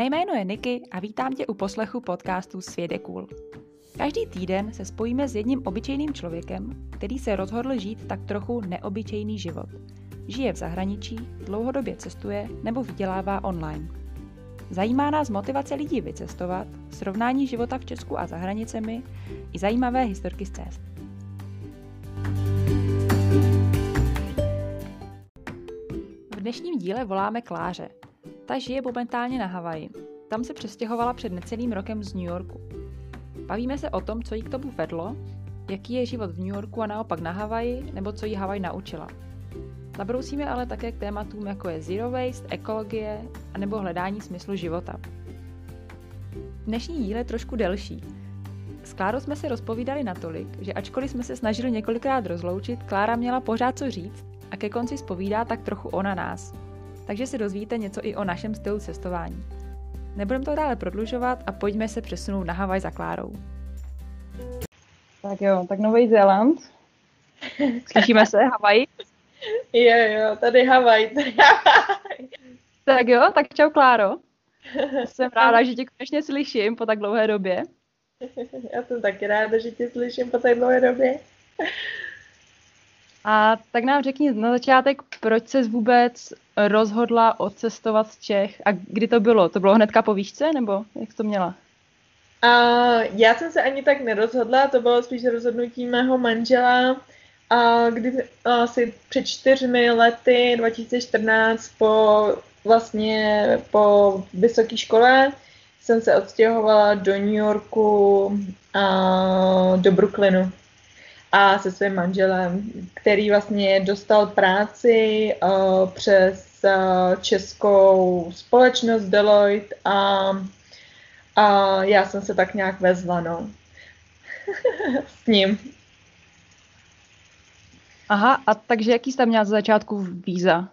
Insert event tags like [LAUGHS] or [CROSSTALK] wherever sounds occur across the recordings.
Mé jméno je Niky a vítám tě u poslechu podcastu Svět je cool. Každý týden se spojíme s jedním obyčejným člověkem, který se rozhodl žít tak trochu neobyčejný život. Žije v zahraničí, dlouhodobě cestuje nebo vydělává online. Zajímá nás motivace lidí vycestovat, srovnání života v Česku a za hranicemi i zajímavé historky z cest. V dnešním díle voláme Kláře. Ta žije momentálně na Havaji. Tam se přestěhovala před necelým rokem z New Yorku. Bavíme se o tom, co jí k tomu vedlo, jaký je život v New Yorku a naopak na Havaji, nebo co jí Havaj naučila. Zabrousíme ale také k tématům, jako je zero waste, ekologie a nebo hledání smyslu života. Dnešní díl je trošku delší. S Klárou jsme se rozpovídali natolik, že ačkoliv jsme se snažili několikrát rozloučit, Klára měla pořád co říct a ke konci spovídá tak trochu ona nás. Takže se dozvíte něco i o našem stylu cestování. Nebudeme to dále prodlužovat a pojďme se přesunout na Havaj za Klárou. Tak jo, tak Nový Zéland. Slyšíme se, Havaj? [LAUGHS] Jo, jo, tady Havaj, tady Havaj. Tak jo, tak čau Kláro. [LAUGHS] Jsem ráda, že tě konečně slyším po tak dlouhé době. Já jsem taky ráda, že tě slyším po tak dlouhé době. A tak nám řekni na začátek, proč se vůbec rozhodla odcestovat z Čech a kdy to bylo? To bylo hnedka po výšce, nebo jak to měla? Uh, já jsem se ani tak nerozhodla, to bylo spíš rozhodnutí mého manžela, a kdy asi před čtyřmi lety, 2014, po vlastně po vysoké škole, jsem se odstěhovala do New Yorku a do Brooklynu a se svým manželem, který vlastně dostal práci uh, přes uh, českou společnost Deloitte a, a já jsem se tak nějak vezla, no. [LAUGHS] S ním. Aha, a takže jaký jsi tam měla za začátku víza?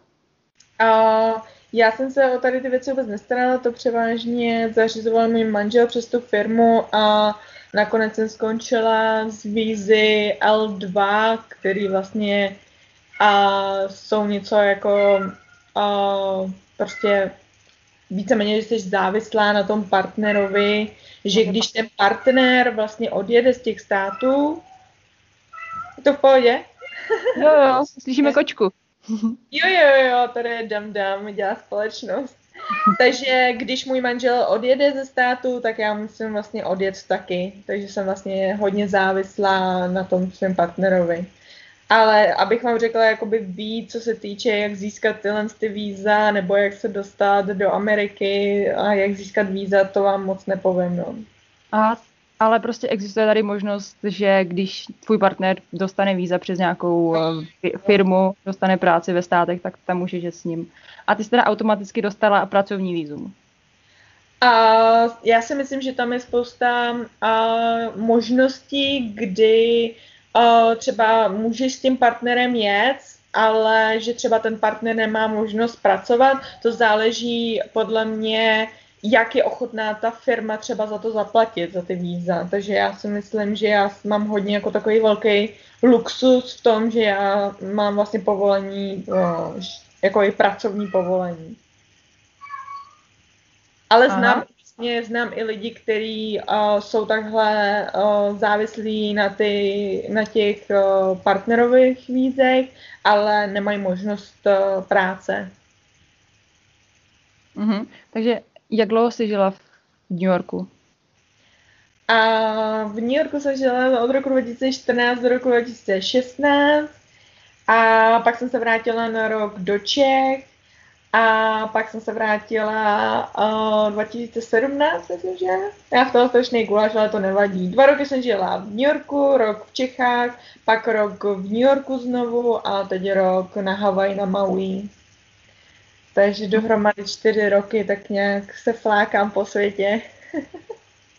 Uh, já jsem se o tady ty věci vůbec nestarala, to převážně zařizoval můj manžel přes tu firmu a nakonec jsem skončila z vízy L2, který vlastně a jsou něco jako a, prostě víceméně, že jsi závislá na tom partnerovi, že když ten partner vlastně odjede z těch států, je to v pohodě? Jo, jo, slyšíme kočku. Jo, jo, jo, tady je Dam Dam, dělá společnost. Takže když můj manžel odjede ze státu, tak já musím vlastně odjet taky. Takže jsem vlastně hodně závislá na tom svém partnerovi. Ale abych vám řekla jakoby víc, co se týče, jak získat tyhle ty víza, nebo jak se dostat do Ameriky a jak získat víza, to vám moc nepovím. No. A ale prostě existuje tady možnost, že když tvůj partner dostane víza přes nějakou eh, firmu, dostane práci ve státech, tak tam můžeš s ním. A ty jsi teda automaticky dostala pracovní vízum. A já si myslím, že tam je spousta uh, možností, kdy uh, třeba můžeš s tím partnerem jet, ale že třeba ten partner nemá možnost pracovat. To záleží podle mě jak je ochotná ta firma třeba za to zaplatit, za ty víza. Takže já si myslím, že já mám hodně jako takový velký luxus v tom, že já mám vlastně povolení, jako i pracovní povolení. Ale Aha. znám, vlastně znám i lidi, kteří uh, jsou takhle uh, závislí na, ty, na těch uh, partnerových vízech, ale nemají možnost uh, práce. Mm-hmm. Takže jak dlouho jsi žila v New Yorku? A v New Yorku jsem žila od roku 2014 do roku 2016 a pak jsem se vrátila na rok do Čech a pak jsem se vrátila uh, 2017, myslím, že? Já v toho strašný guláš, ale to nevadí. Dva roky jsem žila v New Yorku, rok v Čechách, pak rok v New Yorku znovu a teď rok na Hawaii na Maui. Takže dohromady čtyři roky tak nějak se flákám po světě.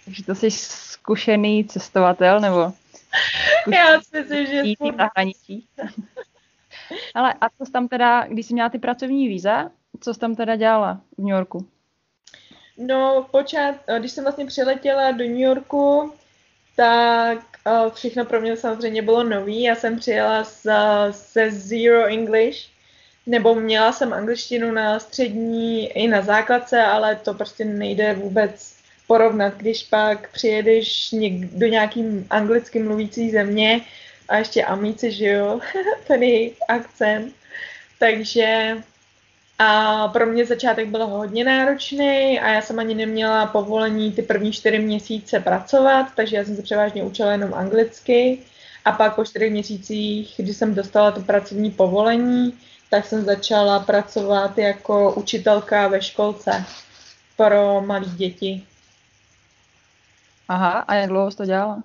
Takže to jsi zkušený cestovatel, nebo [LAUGHS] Já si myslím, že jsem... na hranicích. [LAUGHS] Ale a co jsi tam teda, když jsi měla ty pracovní víza, co jsi tam teda dělala v New Yorku? No, počát, když jsem vlastně přiletěla do New Yorku, tak všechno pro mě samozřejmě bylo nový. Já jsem přijela se, se Zero English, nebo měla jsem angličtinu na střední i na základce, ale to prostě nejde vůbec porovnat, když pak přijedeš do nějaký anglicky mluvící země a ještě amíci, že jo, [LAUGHS] ten akcent. Takže a pro mě začátek byl hodně náročný a já jsem ani neměla povolení ty první čtyři měsíce pracovat, takže já jsem se převážně učila jenom anglicky. A pak po čtyřech měsících, kdy jsem dostala to pracovní povolení, tak jsem začala pracovat jako učitelka ve školce pro malé děti. Aha, a jak dlouho jsi to dělala?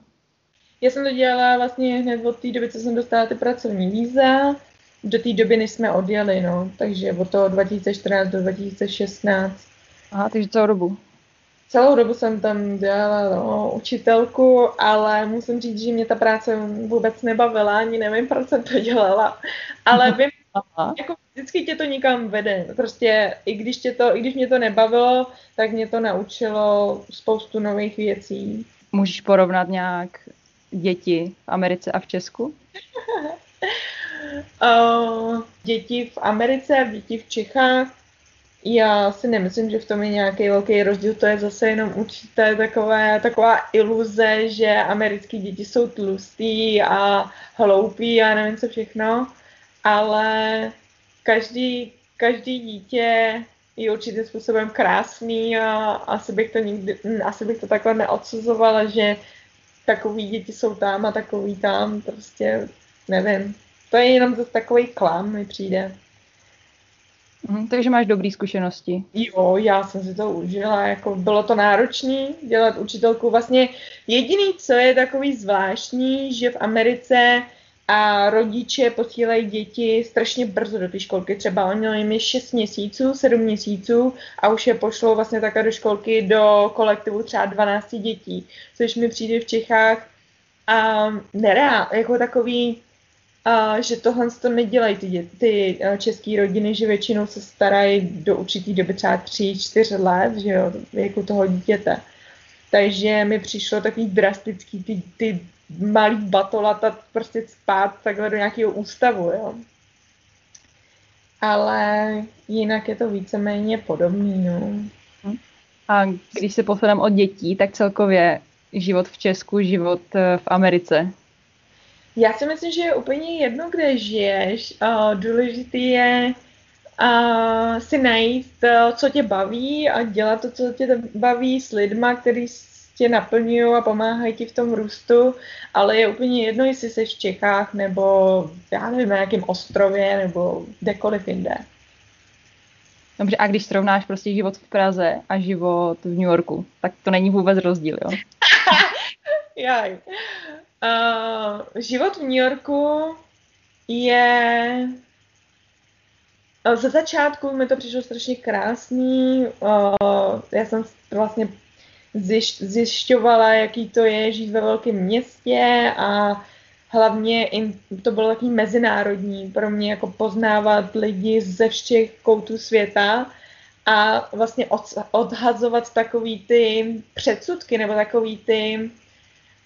Já jsem to dělala vlastně hned od té doby, co jsem dostala ty pracovní víza, do té doby, než jsme odjeli, no. Takže od toho 2014 do 2016. Aha, takže celou dobu. Celou dobu jsem tam dělala no, učitelku, ale musím říct, že mě ta práce vůbec nebavila, ani nevím, proč jsem to dělala. Ale [LAUGHS] vím, Aha. jako vždycky tě to nikam vede. Prostě i když, tě to, i když mě to nebavilo, tak mě to naučilo spoustu nových věcí. Můžeš porovnat nějak děti v Americe a v Česku? uh, [LAUGHS] děti v Americe a děti v Čechách. Já si nemyslím, že v tom je nějaký velký rozdíl, to je zase jenom určité takové, taková iluze, že americké děti jsou tlustý a hloupí a nevím co všechno, ale každý, každý dítě je určitým způsobem krásný a asi bych to nikdy, asi bych to takhle neodsuzovala, že takový děti jsou tam a takový tam, prostě nevím. To je jenom zase takový klam, mi přijde. Mm, takže máš dobré zkušenosti. Jo, já jsem si to užila, jako bylo to náročné dělat učitelku. Vlastně jediný, co je takový zvláštní, že v Americe a rodiče posílají děti strašně brzo do té školky. Třeba oni jim je 6 měsíců, 7 měsíců a už je pošlou vlastně takhle do školky do kolektivu třeba 12 dětí, což mi přijde v Čechách a nereál, jako takový a že tohle to nedělají ty, ty eh, české rodiny, že většinou se starají do určitý doby třeba 3-4 let, že jo, věku toho dítěte. Takže mi přišlo takový drastický ty, ty malý batolata prostě spát takhle do nějakého ústavu, jo. Ale jinak je to víceméně podobný, no. A když se posuneme od dětí, tak celkově život v Česku, život eh, v Americe, já si myslím, že je úplně jedno, kde žiješ. Uh, důležitý je uh, si najít to, co tě baví a dělat to, co tě baví s lidma, který tě naplňují a pomáhají ti v tom růstu, ale je úplně jedno, jestli jsi v Čechách nebo já nevím, na nějakém ostrově nebo kdekoliv jinde. Dobře, a když srovnáš prostě život v Praze a život v New Yorku, tak to není vůbec rozdíl, jo? [LAUGHS] Jaj. Uh, život v New Yorku je... Ze začátku mi to přišlo strašně krásný. Uh, já jsem vlastně zjišťovala, jaký to je žít ve velkém městě a hlavně to bylo takový mezinárodní pro mě, jako poznávat lidi ze všech koutů světa a vlastně odhazovat takový ty předsudky nebo takový ty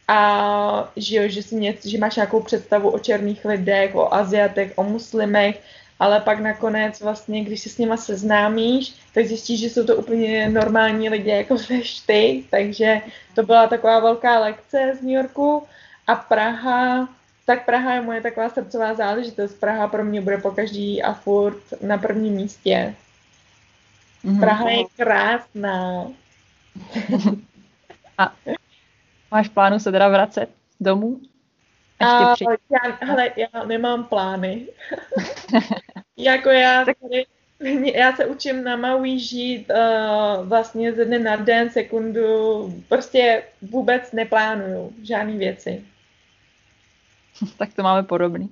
a že, jo, že, si něco, že máš nějakou představu o černých lidech, o Aziatech, o muslimech, ale pak nakonec vlastně, když se s nima seznámíš, tak zjistíš, že jsou to úplně normální lidi, jako [LAUGHS] seš ty, takže to byla taková velká lekce z New Yorku a Praha, tak Praha je moje taková srdcová záležitost. Praha pro mě bude po každý a furt na prvním místě. Mm-hmm. Praha je krásná. [LAUGHS] a Máš plánu se teda vracet domů? Ještě při... já, hele, já nemám plány. [LAUGHS] jako já tady, já se učím na Maui žít uh, vlastně ze dne na den, sekundu, prostě vůbec neplánuju žádné věci. [LAUGHS] tak to máme podobný.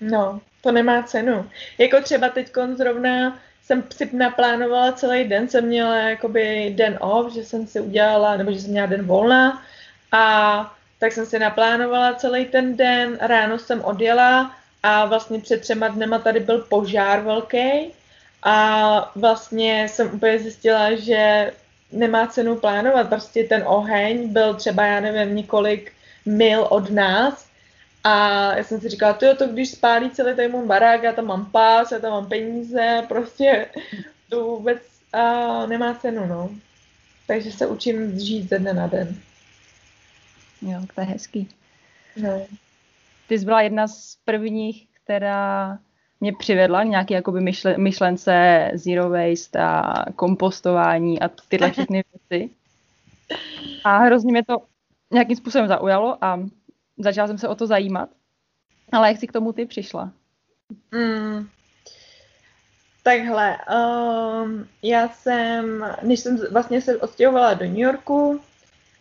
No, to nemá cenu. Jako třeba teď zrovna jsem si naplánovala celý den, jsem měla jakoby den off, že jsem si udělala, nebo že jsem měla den volna, a tak jsem si naplánovala celý ten den, ráno jsem odjela a vlastně před třema dnema tady byl požár velký a vlastně jsem úplně zjistila, že nemá cenu plánovat, prostě ten oheň byl třeba, já nevím, několik mil od nás A já jsem si říkala, to to když spálí celý tady můj barák, já tam mám pás, já tam mám peníze, prostě to vůbec a nemá cenu, no. Takže se učím žít ze dne na den. Jo, to je hezký. No. Ty jsi byla jedna z prvních, která mě přivedla k nějaké jakoby myšle, myšlence zero waste a kompostování a tyhle všechny [LAUGHS] věci. A hrozně mě to nějakým způsobem zaujalo a začala jsem se o to zajímat. Ale jak jsi k tomu ty přišla? Mm. Takhle, um, já jsem, než jsem vlastně se odstěhovala do New Yorku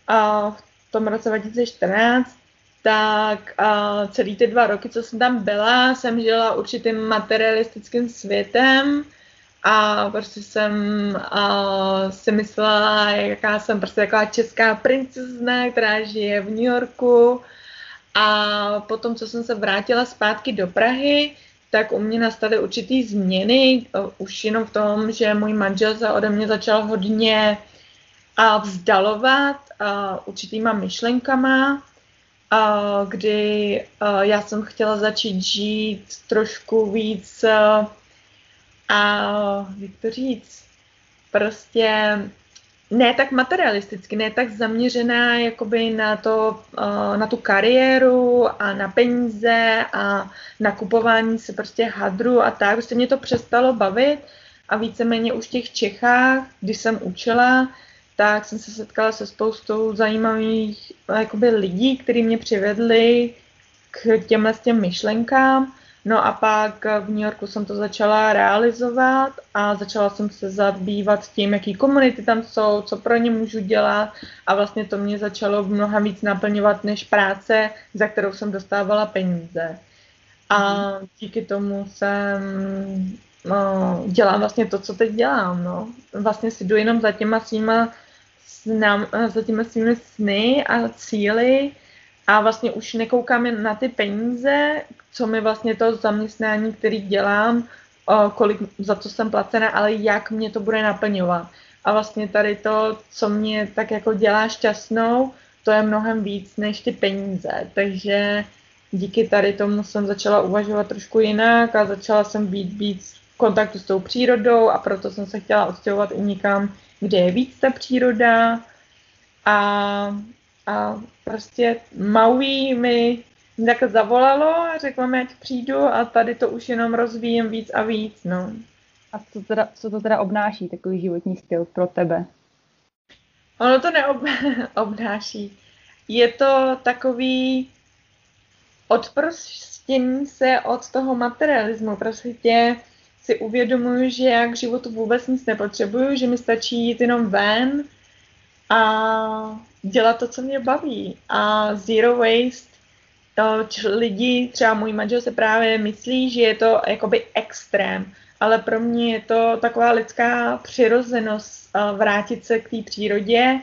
a v tom roce 2014, tak uh, celý ty dva roky, co jsem tam byla, jsem žila určitým materialistickým světem a prostě jsem uh, si myslela, jaká jsem prostě taková česká princezna, která žije v New Yorku. A potom, co jsem se vrátila zpátky do Prahy, tak u mě nastaly určitý změny, už jenom v tom, že můj manžel se ode mě začal hodně a vzdalovat a určitýma myšlenkama, a kdy a já jsem chtěla začít žít trošku víc a jak to říct, prostě ne tak materialisticky, ne tak zaměřená jakoby na, to, na tu kariéru a na peníze a na kupování se prostě hadru a tak. Prostě mě to přestalo bavit a víceméně už v těch Čechách, když jsem učila, tak jsem se setkala se spoustou zajímavých jakoby, lidí, kteří mě přivedli k těmhle těm myšlenkám No a pak v New Yorku jsem to začala realizovat a začala jsem se zabývat tím, jaký komunity tam jsou, co pro ně můžu dělat a vlastně to mě začalo mnoha víc naplňovat než práce, za kterou jsem dostávala peníze. A mhm. díky tomu jsem no, dělám vlastně to, co teď dělám. No. Vlastně si jdu jenom za těma svýma, snam, za těma svými sny a cíly a vlastně už nekoukám na ty peníze, co mi vlastně to zaměstnání, který dělám, kolik za to jsem placena, ale jak mě to bude naplňovat. A vlastně tady to, co mě tak jako dělá šťastnou, to je mnohem víc než ty peníze. Takže díky tady tomu jsem začala uvažovat trošku jinak a začala jsem být víc v kontaktu s tou přírodou a proto jsem se chtěla odstěhovat i někam, kde je víc ta příroda. A a prostě Maui mi tak zavolalo a řekla mi, ať přijdu a tady to už jenom rozvíjem víc a víc, no. A co, teda, co to teda obnáší, takový životní styl pro tebe? Ono to neobnáší. [LAUGHS] Je to takový odprostění se od toho materialismu. Prostě si uvědomuju, že já k životu vůbec nic nepotřebuju, že mi stačí jít jenom ven a dělat to, co mě baví. A zero waste, to lidi, třeba můj manžel se právě myslí, že je to jakoby extrém, ale pro mě je to taková lidská přirozenost vrátit se k té přírodě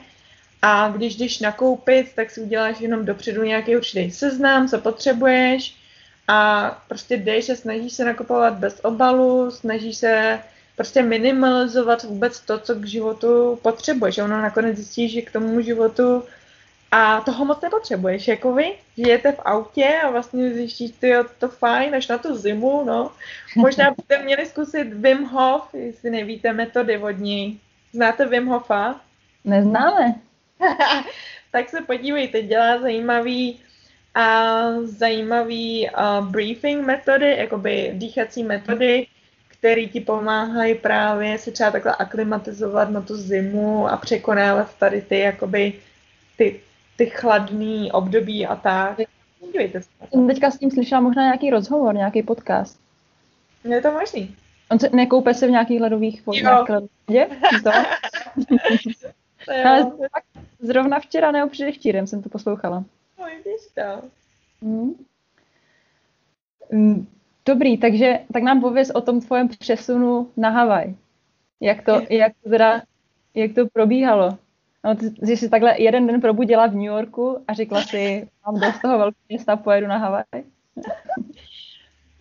a když jdeš nakoupit, tak si uděláš jenom dopředu nějaký určitý seznam, co potřebuješ a prostě jdeš a snažíš se nakupovat bez obalu, snažíš se prostě minimalizovat vůbec to, co k životu potřebuješ. Ono nakonec zjistíš, že k tomu životu a toho moc nepotřebuješ, jako vy, žijete v autě a vlastně zjistíš, ty to fajn, až na tu zimu, no. [LAUGHS] Možná byste měli zkusit Wim Hof, jestli nevíte metody vodní. Znáte Wim Hofa? Neznáme. [LAUGHS] tak se podívejte, dělá zajímavý a zajímavý uh, briefing metody, jakoby dýchací metody, který ti pomáhají právě se třeba takhle aklimatizovat na tu zimu a překonávat tady ty jakoby ty, ty chladný období a tak. Dívejte se. Jsem teďka s tím slyšela možná nějaký rozhovor, nějaký podcast. Je to možný. On se nekoupe se v nějakých ledových vodách? Je? To? [LAUGHS] [LAUGHS] Ale zrovna včera nebo předevčírem jsem to poslouchala. No, vidíš to. Hmm. Dobrý, takže tak nám pověz o tom tvojem přesunu na Havaj. Jak to, jak to teda, jak to probíhalo? No, ty jsi takhle jeden den probudila v New Yorku a řekla si, mám dost toho velkého města, pojedu na Havaj.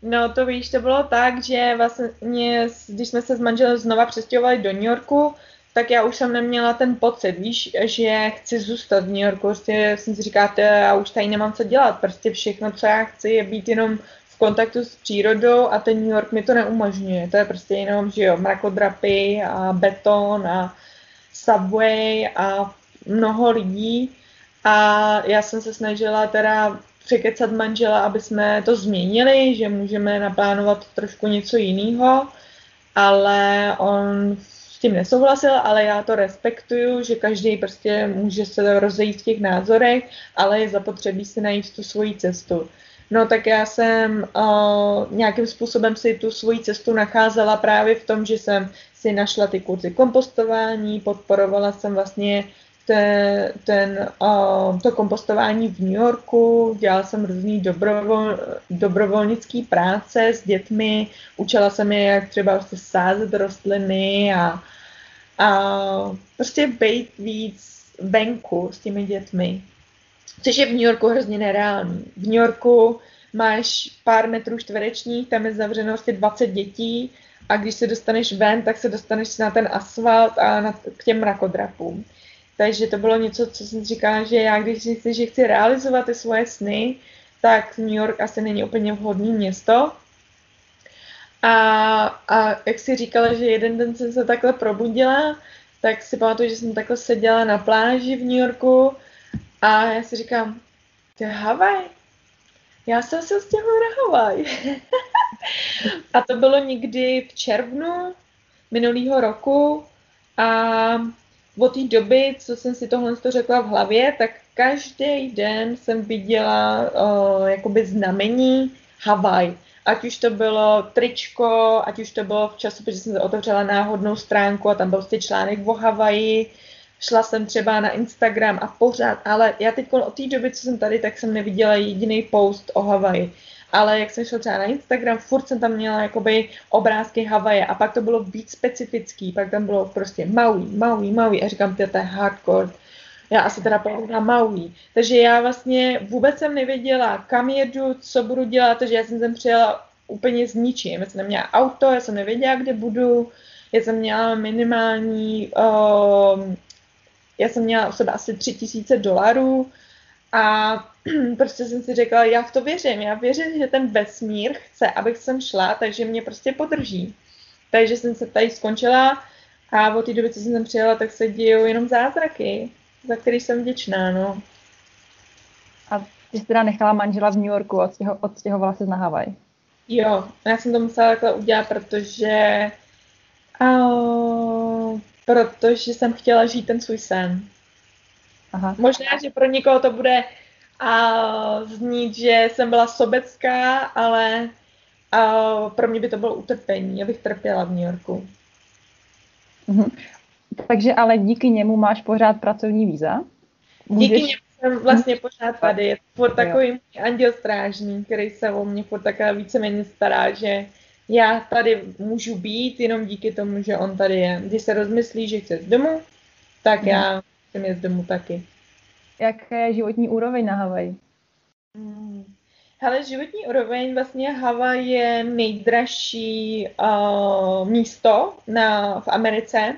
No to víš, to bylo tak, že vlastně, když jsme se s manželem znova přestěhovali do New Yorku, tak já už jsem neměla ten pocit, víš, že chci zůstat v New Yorku. Prostě jsem si říkala, já už tady nemám co dělat. Prostě všechno, co já chci, je být jenom v kontaktu s přírodou a ten New York mi to neumožňuje. To je prostě jenom, že jo, mrakodrapy a beton a subway a mnoho lidí. A já jsem se snažila teda překecat manžela, aby jsme to změnili, že můžeme naplánovat trošku něco jiného, ale on s tím nesouhlasil, ale já to respektuju, že každý prostě může se rozejít v těch názorech, ale je zapotřebí si najít tu svoji cestu. No tak já jsem uh, nějakým způsobem si tu svoji cestu nacházela právě v tom, že jsem si našla ty kurzy kompostování, podporovala jsem vlastně ten, ten, uh, to kompostování v New Yorku, dělala jsem různý dobrovol, dobrovolnický práce s dětmi, učila jsem je, jak třeba prostě sázet rostliny a, a prostě být víc venku s těmi dětmi. Což je v New Yorku hrozně nereálný. V New Yorku máš pár metrů čtverečních, tam je zavřeno asi 20 dětí a když se dostaneš ven, tak se dostaneš na ten asfalt a na, k těm mrakodrapům. Takže to bylo něco, co jsem říkala, že já když si že chci realizovat ty svoje sny, tak New York asi není úplně vhodné město. A, a jak si říkala, že jeden den jsem se takhle probudila, tak si pamatuju, že jsem takhle seděla na pláži v New Yorku a já si říkám, to je Havaj. Já jsem se stěhla na Havaj. [LAUGHS] a to bylo někdy v červnu minulého roku a od té doby, co jsem si tohle řekla v hlavě, tak každý den jsem viděla uh, jakoby znamení Havaj. Ať už to bylo tričko, ať už to bylo v času, protože jsem otevřela náhodnou stránku a tam byl prostě článek o Havaji, šla jsem třeba na Instagram a pořád, ale já teď od té doby, co jsem tady, tak jsem neviděla jediný post o Havaji ale jak jsem šla třeba na Instagram, furt jsem tam měla jakoby obrázky Havaje a pak to bylo víc specifický, pak tam bylo prostě Maui, Maui, Maui a říkám, to je hardcore, já asi teda pojedu na Maui. Takže já vlastně vůbec jsem nevěděla, kam jedu, co budu dělat, takže já jsem sem přijela úplně s ničím. Já jsem neměla auto, já jsem nevěděla, kde budu, já jsem měla minimální, uh, já jsem měla u sebe asi tři tisíce dolarů, a [CLEARS THROAT] prostě jsem si řekla, já v to věřím, já věřím, že ten vesmír chce, abych sem šla, takže mě prostě podrží. Takže jsem se tady skončila a od té doby, co jsem sem přijela, tak se dějou jenom zázraky, za který jsem vděčná, no. A ty jsi teda nechala manžela v New Yorku, odstěho, odstěhovala se na Havaj. Jo, já jsem to musela takhle udělat, protože uh, protože jsem chtěla žít ten svůj sen. Aha. Možná, že pro někoho to bude a znít, že jsem byla sobecká, ale a pro mě by to bylo utrpení. Já bych trpěla v New Yorku. Mhm. Takže ale díky němu máš pořád pracovní víza? Můžeš... Díky němu jsem vlastně pořád tady. Je furt takový anděl strážný, který se o mě furt takhle víceméně stará, že já tady můžu být jenom díky tomu, že on tady je. Když se rozmyslí, že chce z domu, tak hmm. já jsem je z domu taky. Jaké je životní úroveň na Havaji? Hmm. Hele, životní úroveň vlastně Havaj je nejdražší uh, místo na, v Americe,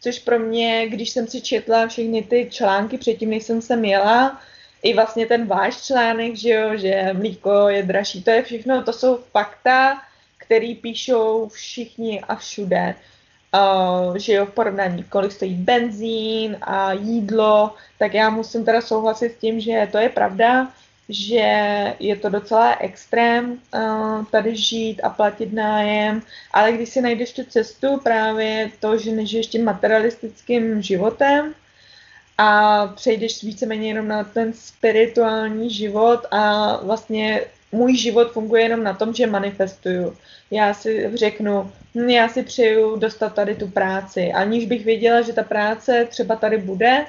což pro mě, když jsem si četla všechny ty články předtím, než jsem sem jela, i vlastně ten váš článek, že jo, že mlíko je dražší, to je všechno, to jsou fakta, který píšou všichni a všude uh, že jo, v porovnání, kolik stojí benzín a jídlo, tak já musím teda souhlasit s tím, že to je pravda, že je to docela extrém uh, tady žít a platit nájem, ale když si najdeš tu cestu, právě to, že nežiješ tím materialistickým životem a přejdeš víceméně jenom na ten spirituální život a vlastně můj život funguje jenom na tom, že manifestuju. Já si řeknu, hm, já si přeju dostat tady tu práci, aniž bych věděla, že ta práce třeba tady bude,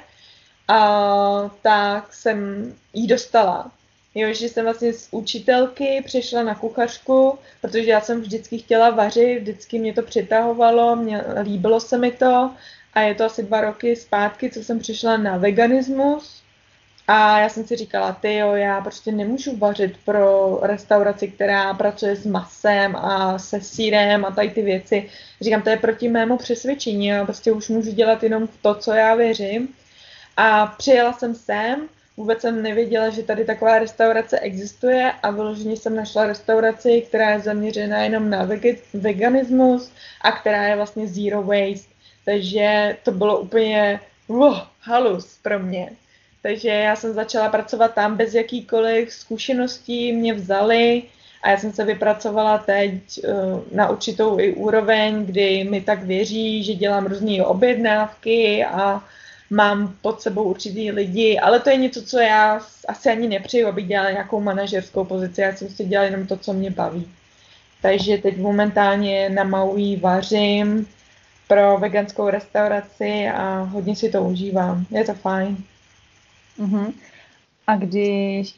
a tak jsem ji dostala. Jo, že jsem vlastně z učitelky přešla na kuchařku, protože já jsem vždycky chtěla vařit, vždycky mě to přitahovalo, mě, líbilo se mi to a je to asi dva roky zpátky, co jsem přišla na veganismus A já jsem si říkala, ty jo, já prostě nemůžu vařit pro restauraci, která pracuje s masem a se sírem a tady ty věci. Říkám, to je proti mému přesvědčení, já prostě už můžu dělat jenom to, co já věřím. A přijela jsem sem, vůbec jsem nevěděla, že tady taková restaurace existuje a vyloženě jsem našla restauraci, která je zaměřená jenom na veganismus a která je vlastně zero waste. Takže to bylo úplně wow, halus pro mě. Takže já jsem začala pracovat tam bez jakýkoliv zkušeností, mě vzali a já jsem se vypracovala teď uh, na určitou i úroveň, kdy mi tak věří, že dělám různé objednávky a mám pod sebou určitý lidi, ale to je něco, co já asi ani nepřeju, abych dělala nějakou manažerskou pozici, já jsem si dělala jenom to, co mě baví. Takže teď momentálně na Maui vařím pro veganskou restauraci a hodně si to užívám. Je to fajn. Uh-huh. A když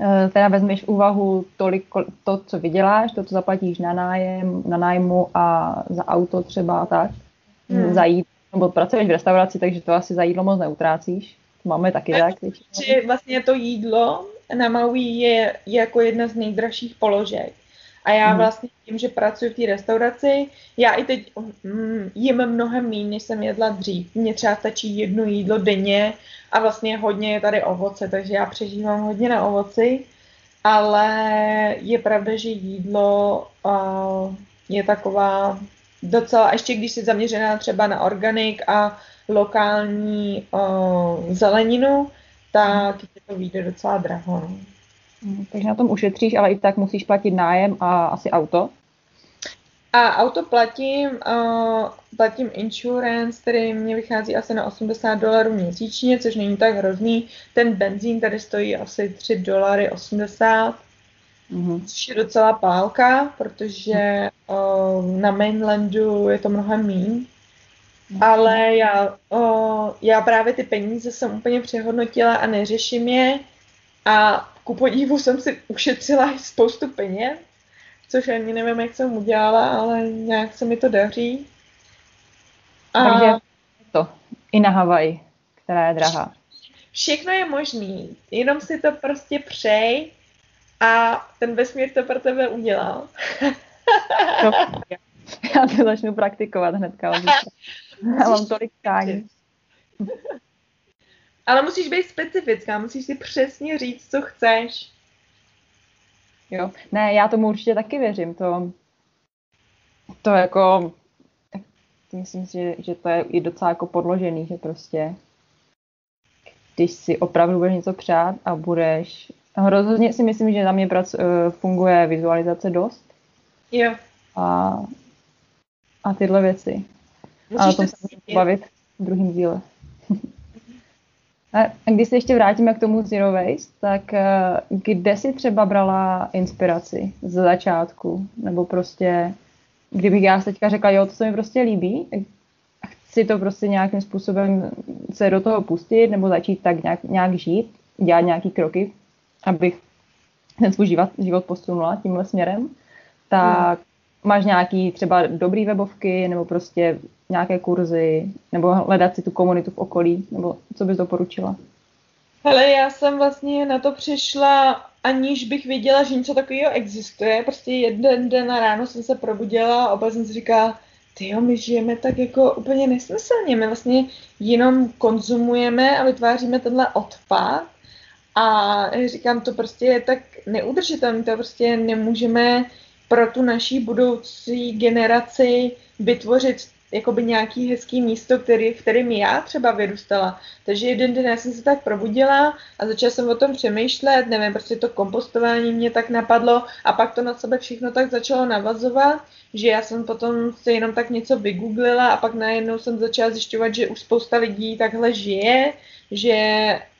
eh, teda vezmeš v úvahu tolik, to, co vyděláš, to, co zaplatíš na nájem, na nájmu a za auto třeba a tak, hmm. za jídlo, nebo pracuješ v restauraci, takže to asi za jídlo moc neutrácíš. Máme taky tak. Že vlastně to jídlo na Maui je, je jako jedna z nejdražších položek. A já hmm. vlastně tím, že pracuji v té restauraci, já i teď mm, jím mnohem méně, než jsem jedla dřív. Mně třeba stačí jedno jídlo denně a vlastně hodně je tady ovoce, takže já přežívám hodně na ovoci, ale je pravda, že jídlo uh, je taková docela, ještě když jsi zaměřená třeba na organik a lokální uh, zeleninu, tak ti to vyjde docela draho. No. Hmm, takže na tom ušetříš, ale i tak musíš platit nájem a asi auto. A auto platím, uh, platím insurance, který mě vychází asi na 80 dolarů měsíčně, což není tak hrozný. Ten benzín tady stojí asi 3 dolary 80, mm-hmm. což je docela pálka, protože uh, na mainlandu je to mnohem méně. Mm-hmm. Ale já, uh, já právě ty peníze jsem úplně přehodnotila a neřeším je. A ku podivu jsem si ušetřila spoustu peněz, což ani nevím, jak jsem udělala, ale nějak se mi to daří. A... Takže to, i na Havaj, která je drahá. Všechno je možný, jenom si to prostě přej a ten vesmír to pro tebe udělal. to, já to začnu praktikovat hnedka. [LAUGHS] Já mám tolik tání. Ale musíš být specifická, musíš si přesně říct, co chceš. Jo, ne, já tomu určitě taky věřím. To, to jako, myslím si, že, že to je i docela jako podložený, že prostě když si opravdu budeš něco přát a budeš, hrozně si myslím, že na mě prac, eh, funguje vizualizace dost. Jo. A, a tyhle věci. Musíš a o tom se bavit v druhém díle. A když se ještě vrátíme k tomu Zero Waste, tak eh, kde si třeba brala inspiraci z začátku? Nebo prostě, kdybych já teďka řekla, jo, to se mi prostě líbí, chci to prostě nějakým způsobem se do toho pustit nebo začít tak nějak, nějak žít, dělat nějaký kroky, abych ten svůj život, život posunula tímhle směrem, tak máš nějaký třeba dobrý webovky nebo prostě nějaké kurzy nebo hledat si tu komunitu v okolí, nebo co bys doporučila? Hele, já jsem vlastně na to přišla, aniž bych věděla, že něco takového existuje. Prostě jeden den na ráno jsem se probudila a oba jsem si říkala, ty jo, my žijeme tak jako úplně nesmyslně. My vlastně jenom konzumujeme a vytváříme tenhle odpad. A říkám, to prostě je tak neudržitelné, to prostě nemůžeme pro tu naší budoucí generaci vytvořit jakoby nějaký hezký místo, který, v kterým já třeba vyrůstala. Takže jeden den já jsem se tak probudila a začala jsem o tom přemýšlet, nevím, prostě to kompostování mě tak napadlo a pak to na sebe všechno tak začalo navazovat, že já jsem potom si jenom tak něco vygooglila a pak najednou jsem začala zjišťovat, že už spousta lidí takhle žije, že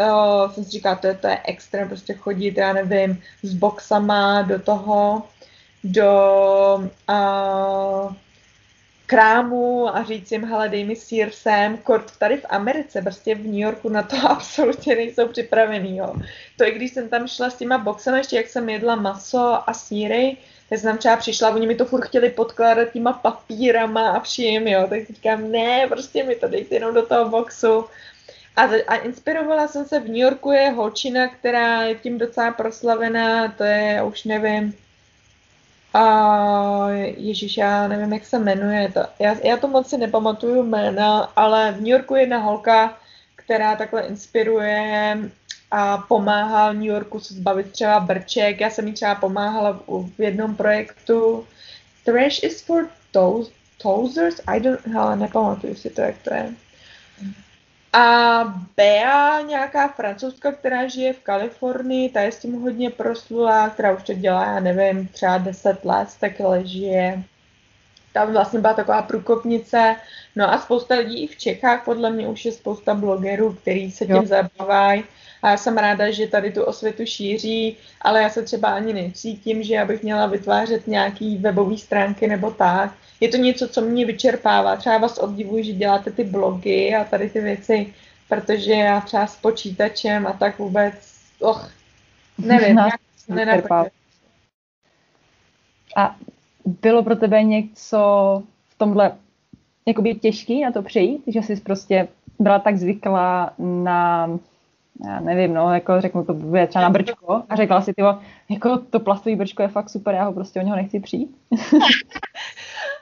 uh, jsem si říkala, to je, to je extra, prostě chodit, já nevím, s boxama do toho, do uh, krámu a říct jim, hele, dej mi sír sem, kort tady v Americe, prostě v New Yorku na to [LAUGHS] absolutně nejsou připravený, jo. To i když jsem tam šla s těma boxem, ještě jak jsem jedla maso a síry, tak jsem třeba přišla, oni mi to furt chtěli podkládat těma papírama a vším, jo, tak říkám, ne, prostě mi to dejte jenom do toho boxu. A, a inspirovala jsem se v New Yorku, je holčina, která je tím docela proslavená, to je, už nevím, a Ježíš, já nevím, jak se jmenuje. To. Já, já to moc si nepamatuju jména, ale v New Yorku je jedna holka, která takhle inspiruje a pomáhá New Yorku se zbavit třeba brček. Já jsem jí třeba pomáhala v, v jednom projektu. Trash is for toes, I don't, hele, nepamatuju si to, jak to je. A Bea, nějaká francouzska, která žije v Kalifornii, ta je s tím hodně proslula, která už to dělá, já nevím, třeba 10 let, takhle žije. Tam vlastně byla taková průkopnice. No a spousta lidí i v Čechách, podle mě už je spousta blogerů, který se tím zabývají. A já jsem ráda, že tady tu osvětu šíří, ale já se třeba ani necítím, že já bych měla vytvářet nějaký webové stránky nebo tak je to něco, co mě vyčerpává. Třeba vás obdivuji, že děláte ty blogy a tady ty věci, protože já třeba s počítačem a tak vůbec, och, nevím, jak se A bylo pro tebe něco v tomhle jakoby těžký na to přejít, že jsi prostě byla tak zvyklá na, já nevím, no, jako řeknu to bude třeba na brčko a řekla si, tyvo, jako to plastový brčko je fakt super, já ho prostě o něho nechci přijít. [LAUGHS]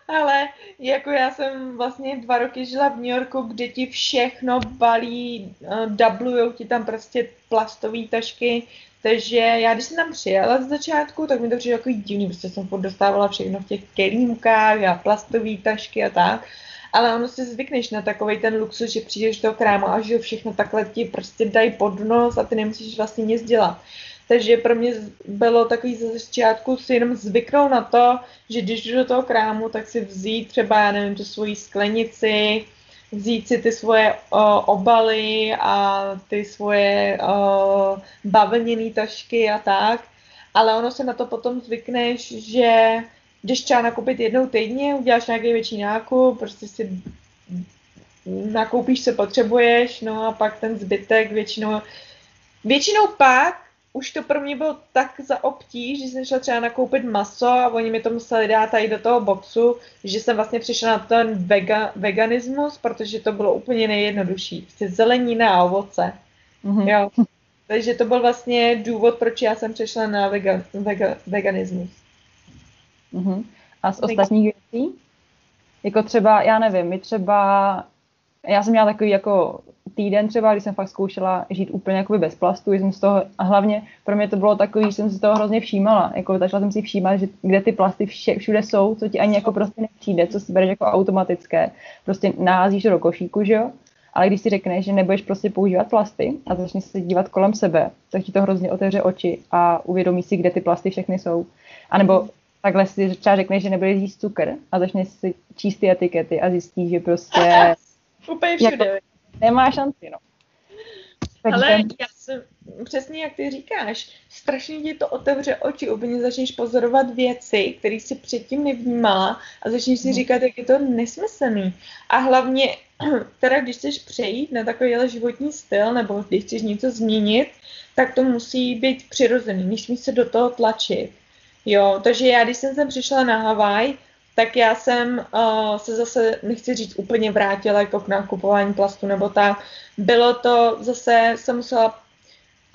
Ale jako já jsem vlastně dva roky žila v New Yorku, kde ti všechno balí, uh, dublujou ti tam prostě plastové tašky, takže já když jsem tam přijela z začátku, tak mi to přišlo jako divný, prostě jsem furt dostávala všechno v těch kelímkách a plastové tašky a tak. Ale ono si zvykneš na takový ten luxus, že přijdeš do krámu a že všechno takhle ti prostě dají pod nos a ty nemusíš vlastně nic dělat. Takže pro mě bylo takový ze začátku si jenom zvyknout na to, že když jdu do toho krámu, tak si vzít třeba, já nevím, tu svoji sklenici, vzít si ty svoje o, obaly a ty svoje o, bavlněné tašky a tak. Ale ono se na to potom zvykneš, že když třeba nakoupit jednou týdně, uděláš nějaký větší nákup, prostě si nakoupíš, co potřebuješ, no a pak ten zbytek většinou, většinou pak už to pro mě bylo tak za obtíž, že jsem šla třeba nakoupit maso a oni mi to museli dát tady do toho boxu, že jsem vlastně přišla na ten vega, veganismus, protože to bylo úplně nejjednodušší. Prostě zelenina a ovoce. Mm-hmm. Jo. Takže to byl vlastně důvod, proč já jsem přešla na vega, vega, veganismus. Mm-hmm. A z ostatních věcí? Jako třeba, já nevím, my třeba, já jsem měla takový jako týden třeba, když jsem fakt zkoušela žít úplně jakoby bez plastu, jsem z toho, a hlavně pro mě to bylo takový, že jsem si toho hrozně všímala, jako začala jsem si všímat, že kde ty plasty vše, všude jsou, co ti ani jako prostě nepřijde, co si bereš jako automatické, prostě naházíš do košíku, že jo, ale když si řekneš, že nebudeš prostě používat plasty a začneš se dívat kolem sebe, tak ti to hrozně otevře oči a uvědomí si, kde ty plasty všechny jsou. A nebo takhle si třeba řekneš, že nebudeš jíst cukr a začneš si číst ty etikety a zjistíš, že prostě... [LAUGHS] Úplně všude. Jako, nemá šanci, no. Takže... Ale já jsem, přesně jak ty říkáš, strašně ti to otevře oči, úplně začneš pozorovat věci, které si předtím nevnímala a začneš si hmm. říkat, jak je to nesmyslný. A hlavně, [CLEARS THROAT] teda když chceš přejít na takovýhle životní styl, nebo když chceš něco změnit, tak to musí být přirozený, nesmí se do toho tlačit. Jo, takže já, když jsem sem přišla na Havaj, tak já jsem uh, se zase, nechci říct, úplně vrátila jako k nákupování plastu nebo tak. Bylo to zase, jsem musela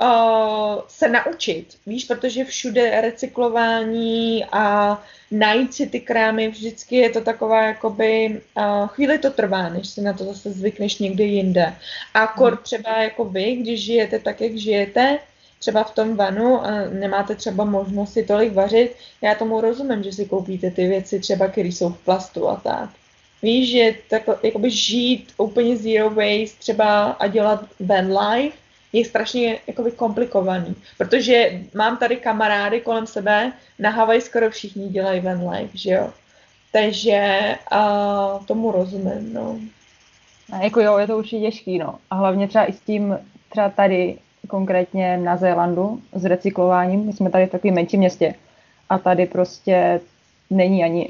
uh, se naučit, víš, protože všude recyklování a najít si ty krámy, vždycky je to taková, jakoby, uh, chvíli to trvá, než si na to zase zvykneš někde jinde. A kor hmm. třeba jako vy, když žijete tak, jak žijete, třeba v tom vanu a nemáte třeba možnost si tolik vařit, já tomu rozumím, že si koupíte ty věci třeba, které jsou v plastu a tak. Víš, že tak, jakoby žít úplně zero waste třeba a dělat van life je strašně jakoby komplikovaný, protože mám tady kamarády kolem sebe, na Hawaii skoro všichni dělají van life, že jo. Takže a, tomu rozumím, no. A jako jo, je to určitě těžký, no. A hlavně třeba i s tím, třeba tady konkrétně na Zélandu s recyklováním. My jsme tady v takovém menším městě a tady prostě není ani,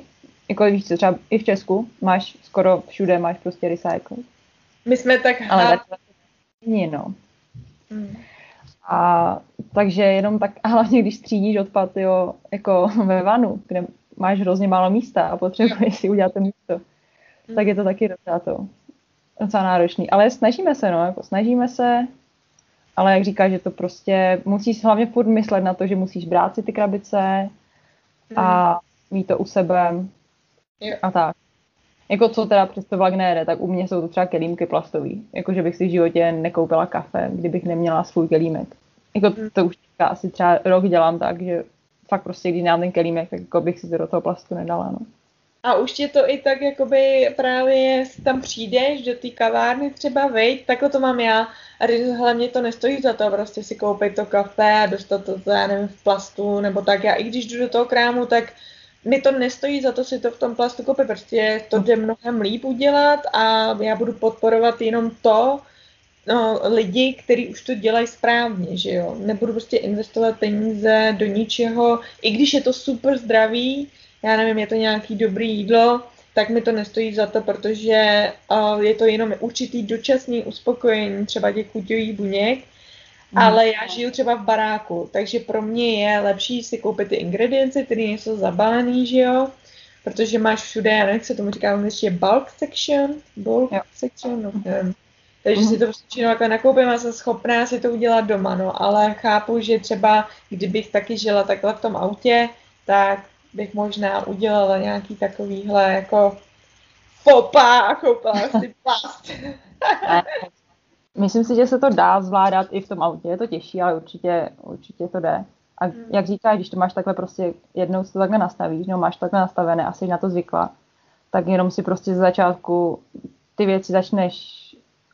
jako víš co, třeba i v Česku máš skoro všude máš prostě recycle. My jsme tak Ale tady není, no. Hmm. A takže jenom tak, a hlavně když střídíš odpad, jo, jako ve vanu, kde máš hrozně málo místa a potřebuješ si udělat to místo, hmm. tak je to taky docela to docela náročný, ale snažíme se, no, jako snažíme se, ale jak říkáš, že to prostě musíš hlavně furt myslet na to, že musíš brát si ty krabice a hmm. mít to u sebe a tak. Jako co teda přes to nejde, tak u mě jsou to třeba kelímky plastový. Jako že bych si v životě nekoupila kafe, kdybych neměla svůj kelímek. Jako hmm. to už asi třeba rok dělám tak, že fakt prostě, když mám ten kelímek, tak jako bych si to do toho plastu nedala, no. A už tě to i tak, jakoby právě tam přijdeš do té kavárny třeba, vejď, takhle to mám já. A hlavně to nestojí za to prostě si koupit to kafe a dostat to, já nevím, v plastu nebo tak. Já i když jdu do toho krámu, tak mi to nestojí za to si to v tom plastu koupit, prostě to jde mnohem líp udělat a já budu podporovat jenom to, no, lidi, kteří už to dělají správně, že jo. Nebudu prostě investovat peníze do ničeho, i když je to super zdravý, já nevím, je to nějaký dobrý jídlo, tak mi to nestojí za to, protože uh, je to jenom určitý dočasný uspokojení třeba těch chuťových buněk, mm. ale já žiju třeba v baráku, takže pro mě je lepší si koupit ty ingredience, které jsou zabalený, že jo, protože máš všude, já nevím, jak se tomu říká, je bulk section, bulk jo. section, no, nevím. Takže si to prostě všechno takhle nakoupím a jsem schopná si to udělat doma, no, ale chápu, že třeba kdybych taky žila takhle v tom autě, tak bych možná udělala nějaký takovýhle jako popa a koupila si plast. Myslím si, že se to dá zvládat i v tom autě, je to těžší, ale určitě, určitě to jde. A hmm. jak říkáš, když to máš takhle prostě, jednou si to takhle nastavíš, no máš to takhle nastavené a jsi na to zvykla, tak jenom si prostě z začátku ty věci začneš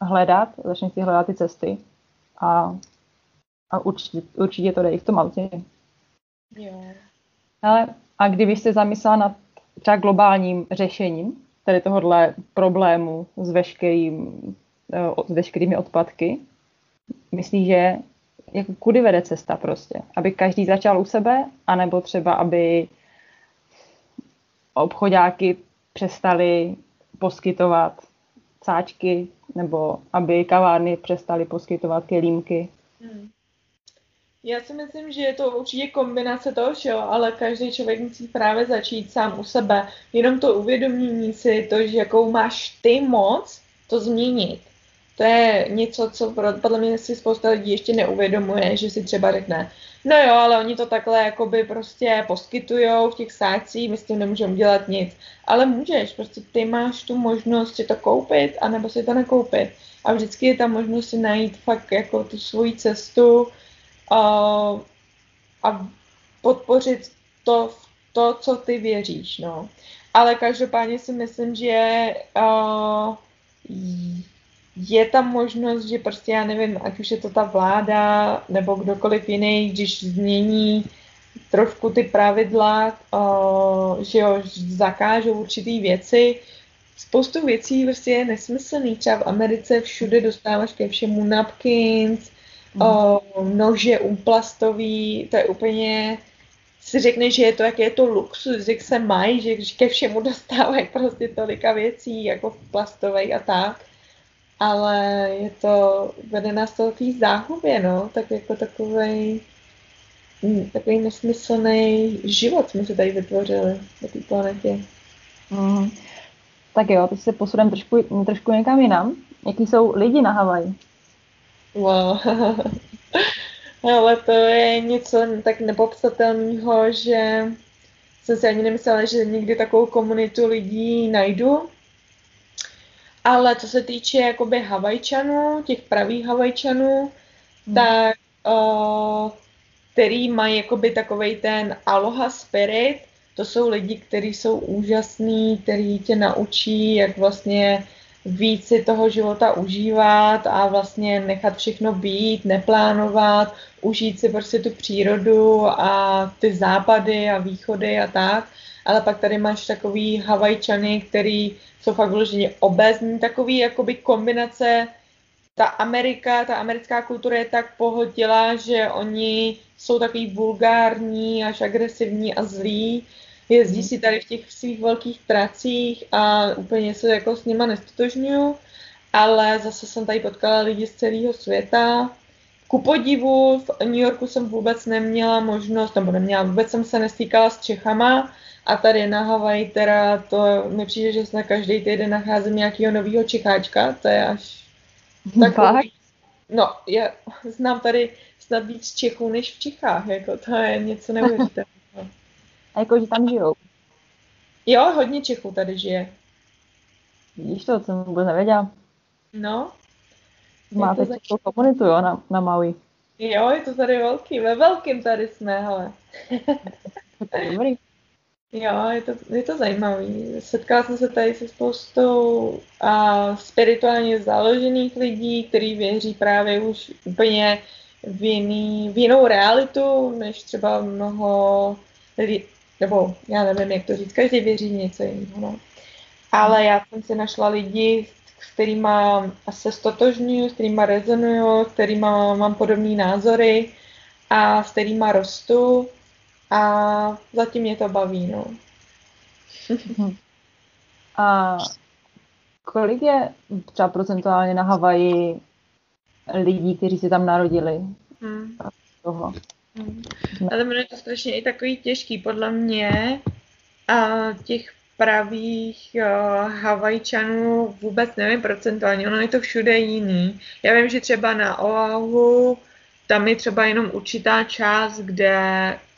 hledat, začneš si hledat ty cesty a, a určitě, určitě to jde i v tom autě. Jo. Ale a kdybych se zamyslela nad třeba globálním řešením tady tohohle problému s, veškerým, eh, s veškerými odpadky, myslíš, že jako kudy vede cesta prostě? Aby každý začal u sebe, anebo třeba, aby obchodáky přestali poskytovat sáčky, nebo aby kavárny přestaly poskytovat kelímky? Hmm. Já si myslím, že je to určitě kombinace toho všeho, ale každý člověk musí právě začít sám u sebe. Jenom to uvědomění si, to, že jakou máš ty moc, to změnit. To je něco, co podle mě si spousta lidí ještě neuvědomuje, že si třeba řekne, no jo, ale oni to takhle jakoby prostě poskytujou v těch sácích, my s tím nemůžeme udělat nic. Ale můžeš, prostě ty máš tu možnost si to koupit, anebo si to nekoupit. A vždycky je ta možnost si najít fakt jako tu svoji cestu, a, a podpořit to, to, co ty věříš, no. Ale každopádně si myslím, že uh, je tam možnost, že prostě já nevím, ať už je to ta vláda nebo kdokoliv jiný, když změní trošku ty pravidla, uh, že jo, zakážou určitý věci, spoustu věcí prostě je nesmyslný. Třeba v Americe všude dostáváš ke všemu napkins, o, nože úplastový, to je úplně, si řekne, že je to, jak je to luxus, jak se mají, že ke všemu [LAUGHS] dostávají prostě tolika věcí, jako plastový a tak. Ale je to, vede nás to v záhubě, no, tak jako takový hm, takový nesmyslný život jsme se tady vytvořili na té planetě. Mm. Tak jo, teď se posuneme trošku, trošku někam jinam. Jaký jsou lidi na Havaji? Wow. [LAUGHS] Ale to je něco tak nepopsatelného, že jsem si ani nemyslela, že nikdy takovou komunitu lidí najdu. Ale co se týče jakoby Havajčanů, těch pravých Havajčanů, hmm. tak uh, který mají jakoby takovej ten aloha spirit, to jsou lidi, kteří jsou úžasní, kteří tě naučí, jak vlastně víc si toho života užívat a vlastně nechat všechno být, neplánovat, užít si prostě tu přírodu a ty západy a východy a tak. Ale pak tady máš takový Havajčany, který jsou fakt vyloženě obezní, takový jakoby kombinace ta Amerika, ta americká kultura je tak pohodila, že oni jsou takový vulgární, až agresivní a zlí, jezdí si tady v těch svých velkých tracích a úplně se jako s nima nestotožňuju, ale zase jsem tady potkala lidi z celého světa. Ku podivu v New Yorku jsem vůbec neměla možnost, nebo neměla, vůbec jsem se nestýkala s Čechama, A tady na Havaji teda to mi přijde, že se na každý týden nacházím nějakého nového čecháčka, to je až takový... No, já znám tady snad víc Čechů než v Čechách, jako to je něco [LAUGHS] neuvěřitelného. A jako, že tam žijou? Jo, hodně Čechů tady žije. Vidíš to, jsem vůbec nevěděla. No. Máte českou komunitu, jo, na, na Maui. Jo, je to tady velký, ve velkým tady jsme, hele. [LAUGHS] Dobrý. Jo, je to, je to zajímavý. Setkala jsem se tady se spoustou a, spirituálně založených lidí, kteří věří právě už úplně v, jiný, v jinou realitu, než třeba mnoho lidí, nebo já nevím, jak to říct, každý věří něco jiného. No. Ale já jsem si našla lidi, s kterými se stotožňuju, s kterými rezonuju, s kterými mám podobné názory a s kterými rostu a zatím mě to baví, no. [LAUGHS] A kolik je třeba procentuálně na Havaji lidí, kteří se tam narodili? Hmm. Toho. Hmm. Ale ono je to strašně i takový těžký, podle mě. A těch pravých uh, Havajčanů vůbec nevím procentuálně, ono je to všude jiný. Já vím, že třeba na Oahu tam je třeba jenom určitá část, kde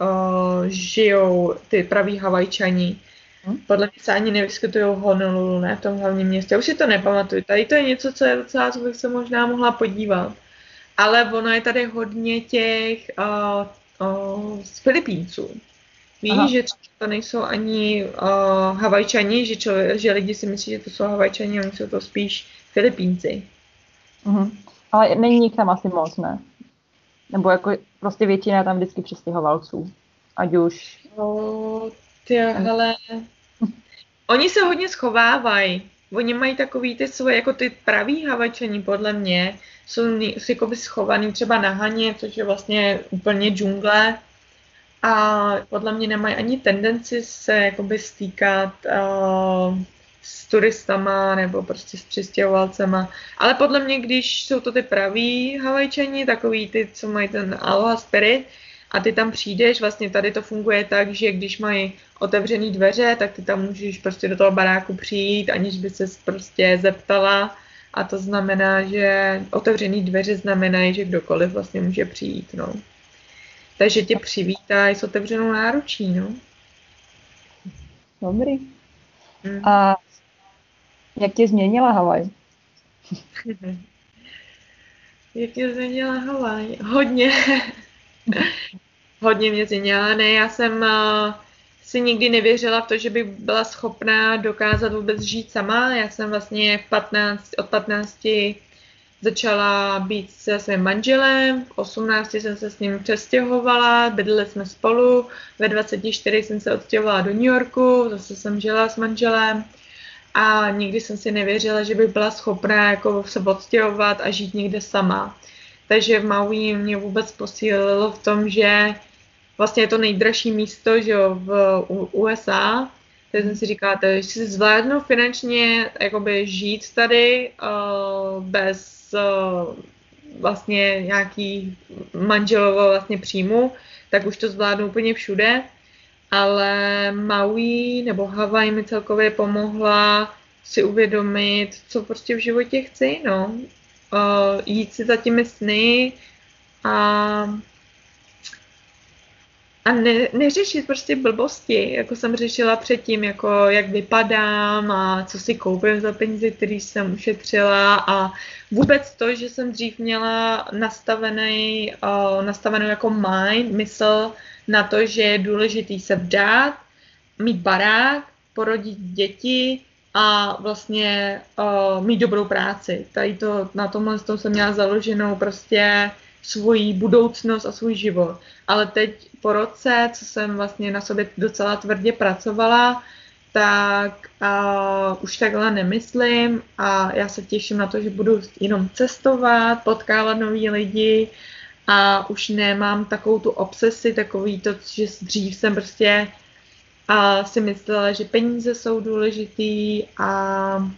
uh, žijou ty praví Havajčani. Hmm? Podle mě se ani nevyskytují Honolulu, ne v tom hlavním městě. Já už si to nepamatuju. Tady to je něco, co je docela, co bych se možná mohla podívat. Ale ono je tady hodně těch uh, uh, z Filipínců. Víš, Aha. že to nejsou ani uh, Havajčani, že, člověk, že lidi si myslí, že to jsou Havajčani, oni jsou to spíš Filipínci. Uh-huh. Ale není jich tam asi moc, ne? Nebo jako prostě většina tam vždycky přestěhovalců. Ať už... No, ty, hele... [LAUGHS] Oni se hodně schovávají. Oni mají takový ty svoje, jako ty praví havačani, podle mě, jsou, jsou jako schovaný třeba na Haně, což je vlastně úplně džungle. A podle mě nemají ani tendenci se jakoby stýkat uh, s turistama nebo prostě s přistěhovalcema. Ale podle mě, když jsou to ty praví Havajčani, takový ty, co mají ten Aloha Spirit, a ty tam přijdeš, vlastně tady to funguje tak, že když mají otevřený dveře, tak ty tam můžeš prostě do toho baráku přijít, aniž by se prostě zeptala. A to znamená, že otevřený dveře znamenají, že kdokoliv vlastně může přijít, no. Takže tě přivítají s otevřenou náručí, no. Dobrý. Hmm. A jak tě změnila Havaj? [LAUGHS] Jak tě změnila Havaj? Hodně. [LAUGHS] Hodně mě změnila. Ne, já jsem uh, si nikdy nevěřila v to, že bych byla schopná dokázat vůbec žít sama. Já jsem vlastně v 15, od 15 začala být se svým manželem, v 18 jsem se s ním přestěhovala, bydleli jsme spolu, ve 24 jsem se odstěhovala do New Yorku, zase jsem žila s manželem a nikdy jsem si nevěřila, že bych byla schopná jako se odstěhovat a žít někde sama. Takže v Maui mě vůbec posílilo v tom, že vlastně je to nejdražší místo že jo, v USA, takže jsem si říkala, že si zvládnu finančně jakoby žít tady uh, bez uh, vlastně nějaký manželovo vlastně příjmu, tak už to zvládnu úplně všude. Ale Maui nebo Hawaii mi celkově pomohla si uvědomit, co prostě v životě chci, no. Uh, jít si za těmi sny a a ne, neřešit prostě blbosti, jako jsem řešila předtím, jako jak vypadám a co si koupím za peníze, které jsem ušetřila a vůbec to, že jsem dřív měla nastavený, uh, nastavenou jako mind, mysl na to, že je důležitý se vdát, mít barák, porodit děti a vlastně uh, mít dobrou práci. Tady to, na tomhle jsem měla založenou prostě svoji budoucnost a svůj život. Ale teď po roce, co jsem vlastně na sobě docela tvrdě pracovala, tak uh, už takhle nemyslím a já se těším na to, že budu jenom cestovat, potkávat nový lidi a už nemám takovou tu obsesi, takový to, že dřív jsem prostě uh, si myslela, že peníze jsou důležitý a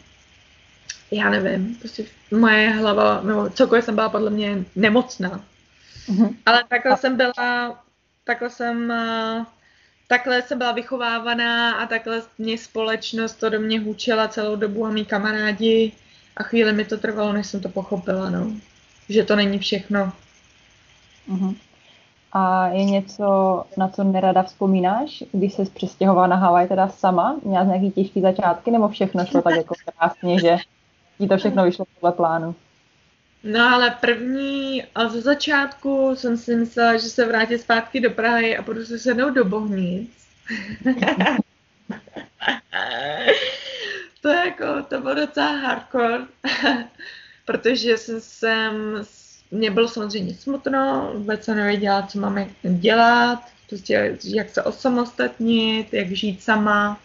já nevím, prostě moje hlava, nebo celkově jsem byla podle mě nemocná. Mm-hmm. Ale takhle jsem byla takhle jsem takhle jsem byla vychovávaná a takhle mě společnost to do mě hučela celou dobu a mý kamarádi a chvíli mi to trvalo, než jsem to pochopila, no. Že to není všechno. Uh-huh. A je něco, na co nerada vzpomínáš, když se přestěhovala na Havaj teda sama? Měla nějaký těžký začátky, nebo všechno šlo tak jako krásně, že ti to všechno vyšlo podle plánu? No ale první, a ze začátku jsem si myslela, že se vrátí zpátky do Prahy a budu se sednout do Bohnic. [LAUGHS] to jako, to bylo docela hardcore, [LAUGHS] protože jsem, jsem mě bylo samozřejmě smutno, vůbec jsem nevěděla, co máme dělat, prostě jak se osamostatnit, jak žít sama.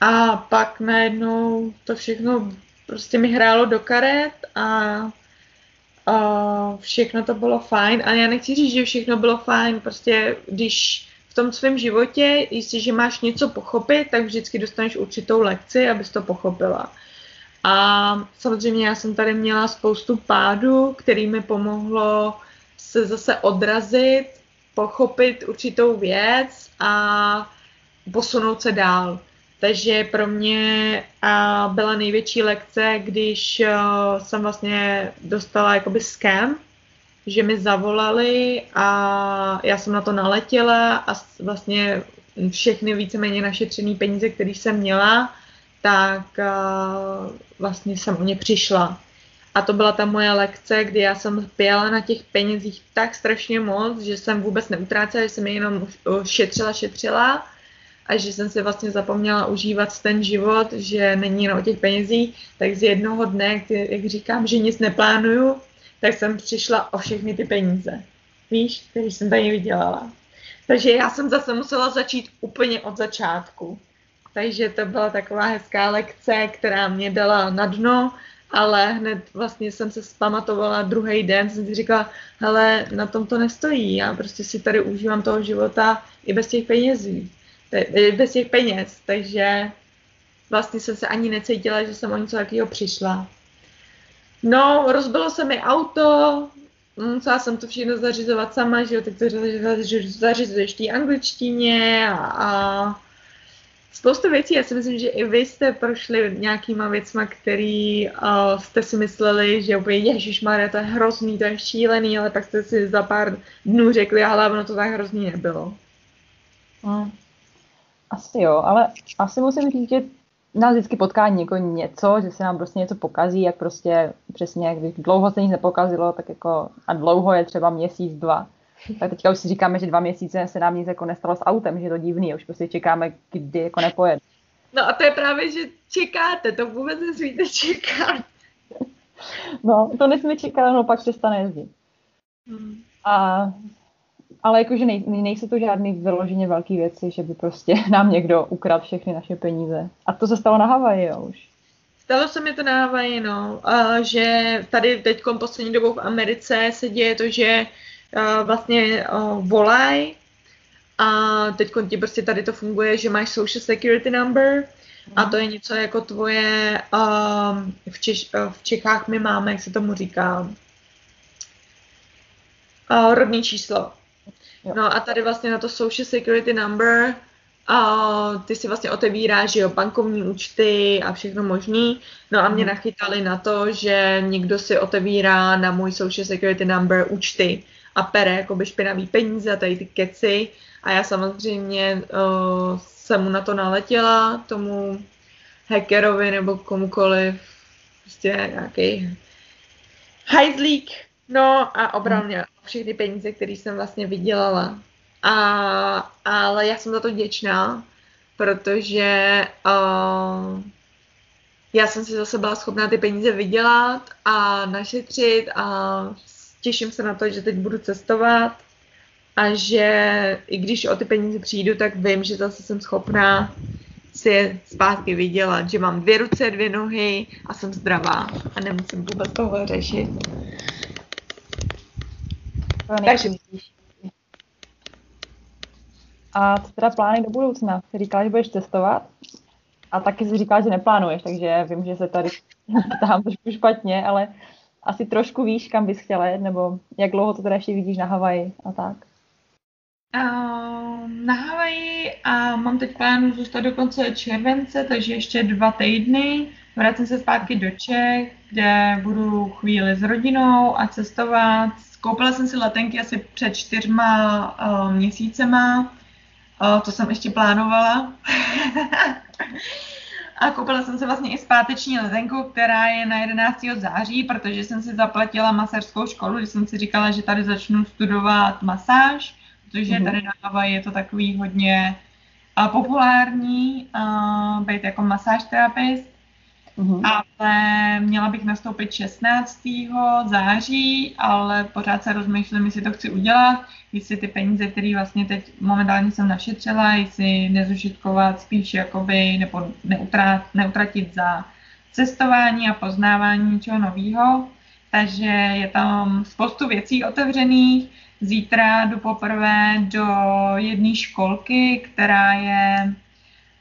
A pak najednou to všechno prostě mi hrálo do karet a, a všechno to bylo fajn. A já nechci říct, že všechno bylo fajn, prostě když v tom svém životě, jestliže máš něco pochopit, tak vždycky dostaneš určitou lekci, abys to pochopila. A samozřejmě já jsem tady měla spoustu pádů, který mi pomohlo se zase odrazit, pochopit určitou věc a posunout se dál. Takže pro mě byla největší lekce, když jsem vlastně dostala jakoby scam, že mi zavolali a já jsem na to naletěla a vlastně všechny víceméně našetřené peníze, které jsem měla, tak uh, vlastně jsem o ně přišla. A to byla ta moje lekce, kdy já jsem pěla na těch penězích tak strašně moc, že jsem vůbec neutrácela, že jsem je jenom šetřila, šetřila a že jsem si vlastně zapomněla užívat ten život, že není jenom o těch penězích, tak z jednoho dne, jak říkám, že nic neplánuju, tak jsem přišla o všechny ty peníze. Víš, který jsem tady vydělala. Takže já jsem zase musela začít úplně od začátku. Takže to byla taková hezká lekce, která mě dala na dno, ale hned vlastně jsem se zpamatovala druhý den, jsem si říkala, hele, na tom to nestojí, já prostě si tady užívám toho života i bez těch penězí, bez těch peněz, takže vlastně jsem se ani necítila, že jsem o něco takového přišla. No, rozbilo se mi auto, musela jsem to všechno zařizovat sama, že jo, tak to zařizuješ v angličtině a, a spoustu věcí, já si myslím, že i vy jste prošli nějakýma věcma, který uh, jste si mysleli, že úplně Maria, to je hrozný, to je šílený, ale pak jste si za pár dnů řekli, ale ono to tak hrozný nebylo. Hmm. Asi jo, ale asi musím říct, že nás vždycky potká něko něco, že se nám prostě něco pokazí, jak prostě přesně, jak dlouho se nic nepokazilo, tak jako a dlouho je třeba měsíc, dva tak teďka už si říkáme, že dva měsíce se nám nic jako nestalo s autem, že je to divný, už prostě čekáme, kdy jako nepojede. No a to je právě, že čekáte, to vůbec nesmíte čekat. No, to nesmí čekat, no pak přestane jezdit. Hmm. A, ale jakože nej, nejsou to žádný vyloženě velké věci, že by prostě [LAUGHS] nám někdo ukradl všechny naše peníze. A to se stalo na Havaji, jo, už. Stalo se mi to na Havaji, no. A že tady teď poslední dobou v Americe se děje to, že vlastně uh, volaj a teď ti prostě tady to funguje, že máš social security number a to je něco jako tvoje, um, v, Češ, uh, v Čechách my máme, jak se tomu říká, uh, rodný číslo. No a tady vlastně na to social security number a ty si vlastně otevíráš, jo, bankovní účty a všechno možný. No a mě mhm. nachytali na to, že někdo si otevírá na můj social security number účty a pere jakoby špinavý peníze a tady ty keci. A já samozřejmě uh, jsem mu na to naletěla, tomu hackerovi nebo komukoliv, prostě nějaký hajzlík, no a obral hmm. mě všechny peníze, které jsem vlastně vydělala. A, ale já jsem za to vděčná, protože uh, já jsem si zase byla schopná ty peníze vydělat a našetřit a těším se na to, že teď budu cestovat a že i když o ty peníze přijdu, tak vím, že zase jsem schopná si je zpátky vydělat, že mám dvě ruce, dvě nohy a jsem zdravá a nemusím vůbec toho řešit. Takže a co teda plány do budoucna? Jsi říkala, že budeš testovat a taky jsi říkala, že neplánuješ, takže vím, že se tady [LAUGHS] tam trošku špatně, ale asi trošku víš, kam bys chtěla jet, nebo jak dlouho to teda ještě vidíš na Havaji a tak? Uh, na Havaji a mám teď plánu zůstat do konce července, takže ještě dva týdny. Vracím se zpátky do Čech, kde budu chvíli s rodinou a cestovat. Koupila jsem si letenky asi před čtyřma uh, měsícema. Uh, to jsem ještě plánovala. [LAUGHS] a koupila jsem se vlastně i zpáteční letenku, která je na 11. září, protože jsem si zaplatila masérskou školu, když jsem si říkala, že tady začnu studovat masáž protože mm-hmm. tady na Havaji je to takový hodně uh, populární uh, být jako masáž terapist, mm-hmm. ale měla bych nastoupit 16. září, ale pořád se rozmýšlím, jestli to chci udělat, jestli ty peníze, které vlastně teď momentálně jsem našetřila, jestli nezužitkovat spíš jakoby, nebo neutrat, neutratit za cestování a poznávání něčeho nového. Takže je tam spoustu věcí otevřených, Zítra jdu poprvé do jedné školky, která je,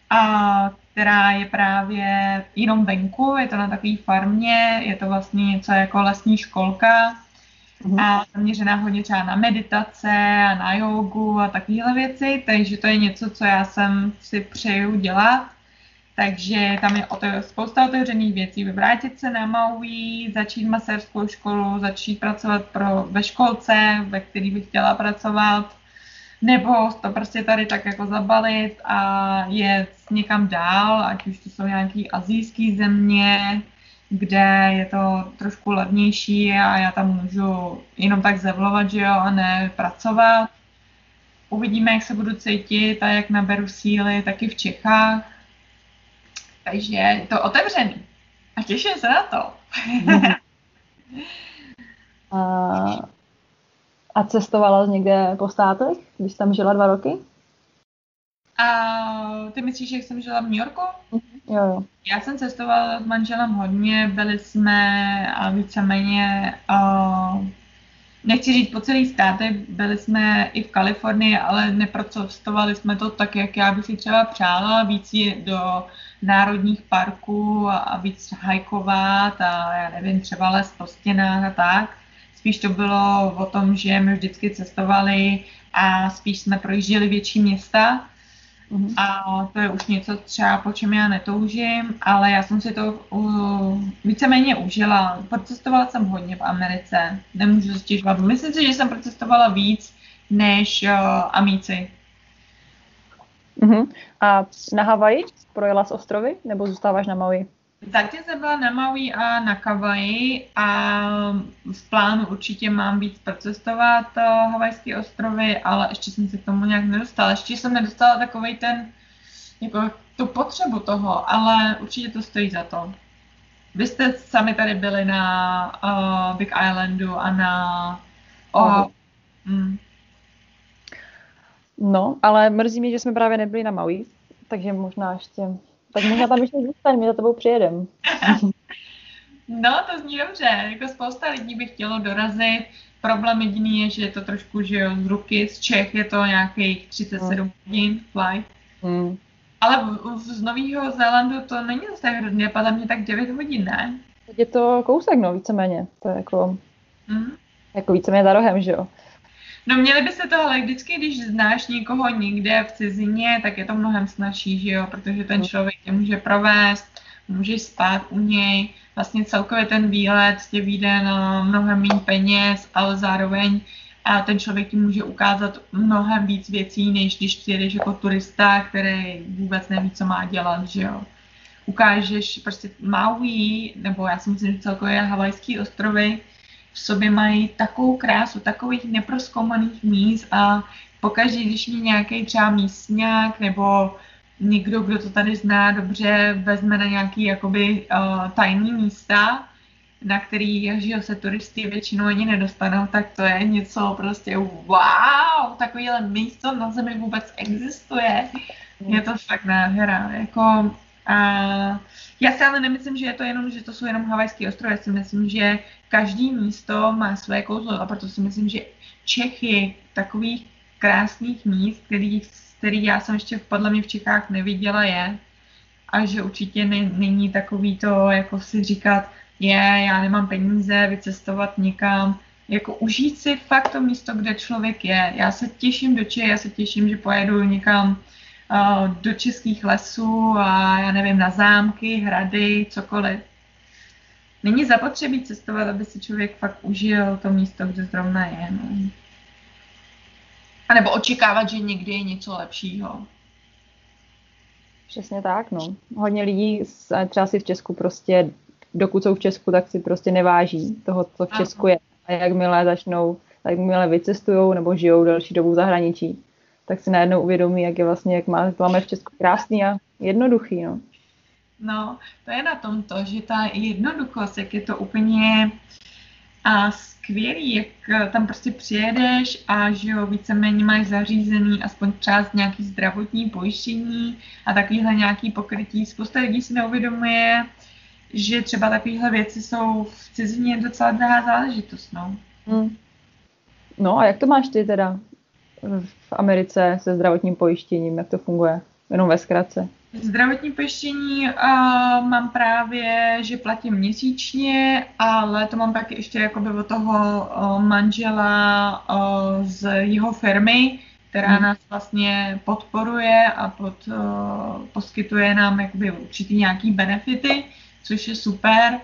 a, která je právě jenom venku, je to na takové farmě, je to vlastně něco jako lesní školka mm a zaměřená hodně třeba na meditace a na jogu a takovéhle věci, takže to je něco, co já jsem si přeju dělat takže tam je otev, spousta otevřených věcí. Vrátit se na Maui, začít masérskou školu, začít pracovat pro, ve školce, ve které bych chtěla pracovat, nebo to prostě tady tak jako zabalit a jet někam dál, ať už to jsou nějaké azijské země, kde je to trošku levnější a já tam můžu jenom tak zevlovat, že jo, a ne pracovat. Uvidíme, jak se budu cítit a jak naberu síly taky v Čechách takže je to otevřený. A těším se na to. [LAUGHS] a, a cestovala někde po státech, když tam žila dva roky? A ty myslíš, že jsem žila v New Yorku? Jo, jo. Já jsem cestovala s manželem hodně, byli jsme a víceméně uh, nechci říct po celý státy, byli jsme i v Kalifornii, ale neprocestovali jsme to tak, jak já bych si třeba přála, víc do národních parků a, a víc hajkovat a já nevím, třeba les po stěnách a tak. Spíš to bylo o tom, že my vždycky cestovali a spíš jsme projížděli větší města, Mm-hmm. A to je už něco třeba, po čem já netoužím, ale já jsem si to uh, víceméně užila. Procestovala jsem hodně v Americe, nemůžu stěžovat. Myslím si, že jsem procestovala víc než uh, Amíci. Mm-hmm. A na Havaji projela z ostrovy, nebo zůstáváš na Maui? Zatím jsem byla na Maui a na Kavaji a v plánu určitě mám víc procestovat uh, Havajské ostrovy, ale ještě jsem se k tomu nějak nedostala. Ještě jsem nedostala takový ten, jako tu potřebu toho, ale určitě to stojí za to. Vy jste sami tady byli na uh, Big Islandu a na... Oh, mm. No, ale mrzí mě, že jsme právě nebyli na Maui, takže možná ještě tak možná tam ještě zůstaň, my za tebou přijedem. [LAUGHS] no, to zní dobře. Jako spousta lidí by chtělo dorazit. Problém jediný je, že je to trošku, že jo, z ruky, z Čech je to nějakých 37 hmm. hodin flight. Hmm. Ale z Nového Zélandu to není zase tak hrozně, podle mě tak 9 hodin, ne? Je to kousek, no, víceméně. To je jako, hmm. jako víceméně za rohem, že jo. No měli by se to, ale vždycky, když znáš někoho někde v cizině, tak je to mnohem snažší, že jo, protože ten člověk tě může provést, můžeš spát u něj, vlastně celkově ten výlet tě vyjde na mnohem méně peněz, ale zároveň a ten člověk ti může ukázat mnohem víc věcí, než když přijedeš jako turista, který vůbec neví, co má dělat, že jo. Ukážeš prostě Maui, nebo já si myslím, že celkově Havajský ostrovy, v sobě mají takovou krásu, takových neproskoumaných míst a pokaždé, když mi nějaký třeba místňák nebo někdo, kdo to tady zná dobře, vezme na nějaký jakoby uh, tajný místa, na který že se turisty většinou ani nedostanou, tak to je něco prostě wow, takovýhle místo na zemi vůbec existuje. Je to fakt nádhera. Jako, a já si ale nemyslím, že je to jenom, že to jsou jenom havajské ostrovy. Já si myslím, že každý místo má své kouzlo a proto si myslím, že Čechy takových krásných míst, který, který já jsem ještě podle mě v Čechách neviděla, je a že určitě ne, není takový to, jako si říkat, je, já nemám peníze vycestovat někam, jako užít si fakt to místo, kde člověk je. Já se těším do Čech, já se těším, že pojedu někam do českých lesů a já nevím, na zámky, hrady, cokoliv. Není zapotřebí cestovat, aby si člověk fakt užil to místo, kde zrovna je. No. A nebo očekávat, že někdy je něco lepšího. Přesně tak, no. Hodně lidí třeba si v Česku prostě, dokud jsou v Česku, tak si prostě neváží toho, co v Česku je. A jakmile začnou, jakmile vycestují nebo žijou další dobu v zahraničí, tak si najednou uvědomí, jak je vlastně, jak má, to máme v Česku krásný a jednoduchý, no. No, to je na tom to, že ta jednoduchost, jak je to úplně a skvělý, jak eh, tam prostě přijedeš a že jo, víceméně máš zařízený aspoň část nějaký zdravotní pojištění a takovýhle nějaký pokrytí. Spousta lidí si neuvědomuje, že třeba takovéhle věci jsou v cizině docela drahá záležitost, no. Hmm. No a jak to máš ty teda v Americe se zdravotním pojištěním, jak to funguje? Jenom ve zkratce. Zdravotní pojištění uh, mám právě, že platím měsíčně, ale to mám taky ještě jakoby od toho uh, manžela uh, z jeho firmy, která hmm. nás vlastně podporuje a pod, uh, poskytuje nám jakoby určitý nějaký benefity, což je super,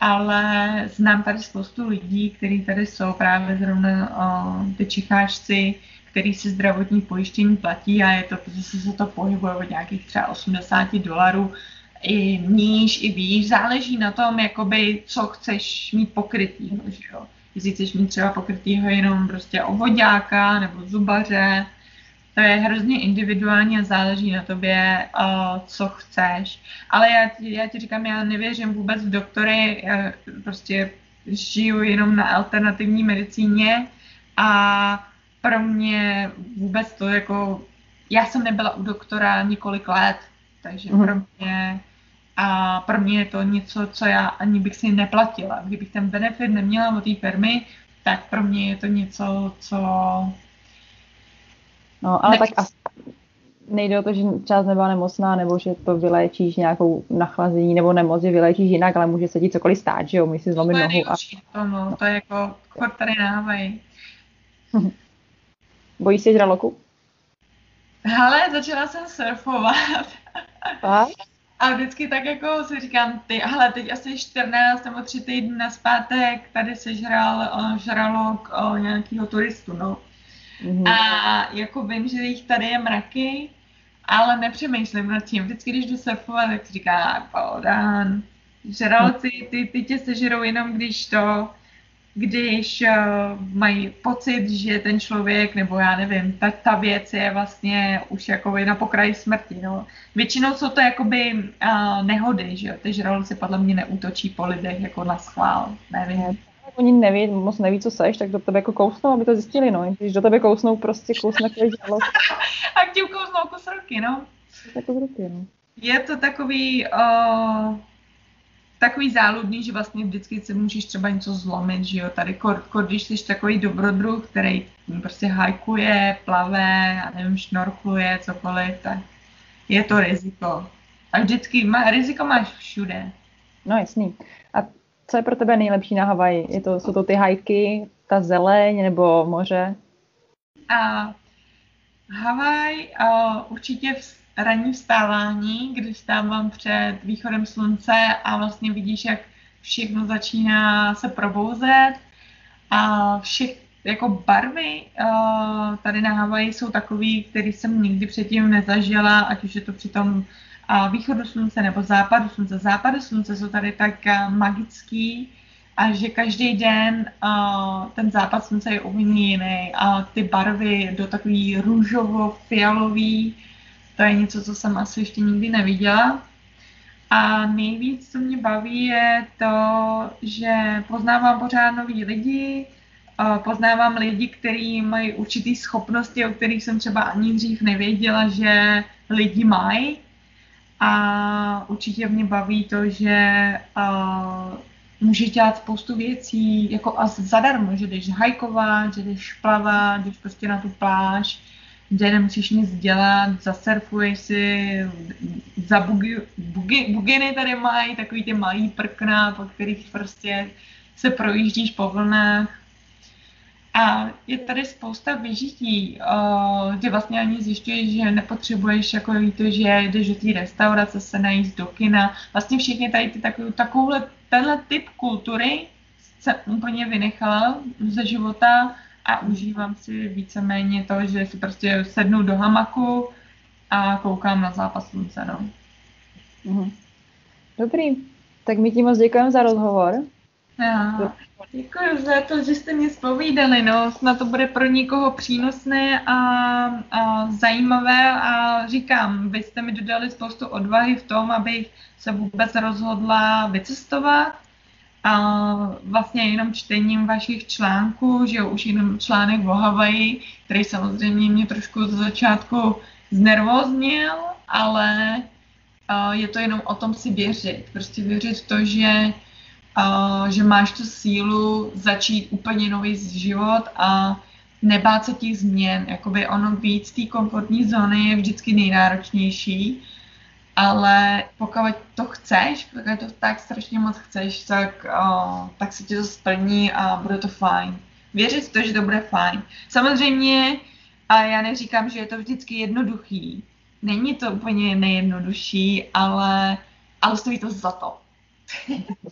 ale znám tady spoustu lidí, kteří tady jsou právě zrovna uh, ty čicháčci, který si zdravotní pojištění platí a je to, zase se to pohybuje od nějakých třeba 80 dolarů i níž, i výš, záleží na tom, jakoby, co chceš mít pokrytýho, že jo. Jestli chceš mít třeba pokrytýho jenom prostě ovoďáka nebo zubaře, to je hrozně individuální a záleží na tobě, uh, co chceš. Ale já ti, já ti říkám, já nevěřím vůbec v doktory, já prostě žiju jenom na alternativní medicíně a pro mě vůbec to jako, já jsem nebyla u doktora několik let, takže mm. pro mě a pro mě je to něco, co já ani bych si neplatila. Kdybych ten benefit neměla od té firmy, tak pro mě je to něco, co... No, ale ne... tak asi nejde o to, že část nebyla nemocná, nebo že to vyléčíš nějakou nachlazení nebo nemoc, že vyléčíš jinak, ale může se ti cokoliv stát, že jo, můžeš si zlomit nohu. A... To, no, to je jako, chod tady návají. Bojíš se žraloku? Hele, začala jsem surfovat. A? A vždycky tak jako si říkám, ty, hele, teď asi 14 nebo 3 týdny na zpátek tady se žral žralok uh, nějakého turistu, no. Mm-hmm. A jako vím, že jich tady je mraky, ale nepřemýšlím nad tím. Vždycky, když jdu surfovat, tak si říká, podán, žraloci, ty, ty tě sežerou jenom, když to, když uh, mají pocit, že ten člověk, nebo já nevím, ta, ta věc je vlastně už jako na pokraji smrti. No. Většinou jsou to jakoby uh, nehody, že jo, ty žraloci podle mě neútočí po lidech jako na schvál, nevím. Oni neví, moc neví, co seš, tak do tebe jako kousnou, aby to zjistili, no. Když do tebe kousnou, prostě kousne kvůli žralok. [LAUGHS] A k tím kousnou kus ruky, no. Jako ruky, no. Je to takový, uh, takový záludný, že vlastně vždycky se můžeš třeba něco zlomit, že jo, tady kor, kor když jsi takový dobrodruh, který prostě hajkuje, plave, a nevím, šnorkluje, cokoliv, tak je to riziko. A vždycky, má, riziko máš všude. No jasný. A co je pro tebe nejlepší na Havaji? Je to, jsou to ty hajky, ta zeleň nebo moře? A Havaj uh, určitě v, ranní vstávání, kdy vstávám před východem slunce a vlastně vidíš, jak všechno začíná se probouzet a všech jako barvy uh, tady na Havaji jsou takový, který jsem nikdy předtím nezažila, ať už je to při tom uh, východu slunce nebo západu slunce. Západy slunce jsou tady tak uh, magický, a že každý den uh, ten západ slunce je úplně jiný a ty barvy do takový růžovo-fialový, to je něco, co jsem asi ještě nikdy neviděla. A nejvíc, co mě baví, je to, že poznávám pořád nový lidi, poznávám lidi, kteří mají určitý schopnosti, o kterých jsem třeba ani dřív nevěděla, že lidi mají. A určitě mě baví to, že můžeš dělat spoustu věcí jako a zadarmo, že jdeš hajkovat, že jdeš plavat, jdeš prostě na tu pláž, kde nemusíš nic dělat, zasurfuješ si, za bugi, bugi, buginy tady mají, takový ty malý prkna, po kterých prostě se projíždíš po vlnách. A je tady spousta vyžití, uh, kde vlastně ani zjišťuješ, že nepotřebuješ jako to, že jdeš do té restaurace se najíst do kina. Vlastně všichni tady ty takovou, takovouhle, tenhle typ kultury se úplně vynechala ze života a užívám si víceméně to, že si prostě sednu do hamaku a koukám na zápas slunce, no. Mhm. Dobrý, tak my ti moc děkujeme za rozhovor. Já. Děkuji za to, že jste mě spovídali, no, snad to bude pro někoho přínosné a, a zajímavé a říkám, vy jste mi dodali spoustu odvahy v tom, abych se vůbec rozhodla vycestovat a vlastně jenom čtením vašich článků, že jo, už jenom článek o Havaji, který samozřejmě mě trošku z začátku znervoznil, ale je to jenom o tom si věřit. Prostě věřit v to, že, že máš tu sílu začít úplně nový život a nebát se těch změn. Jakoby ono z té komfortní zóny je vždycky nejnáročnější, ale pokud to chceš, pokud to tak strašně moc chceš, tak, uh, tak se ti to splní a bude to fajn. Věřit v to, že to bude fajn. Samozřejmě, a já neříkám, že je to vždycky jednoduchý. Není to úplně nejjednodušší, ale, ale stojí to za to.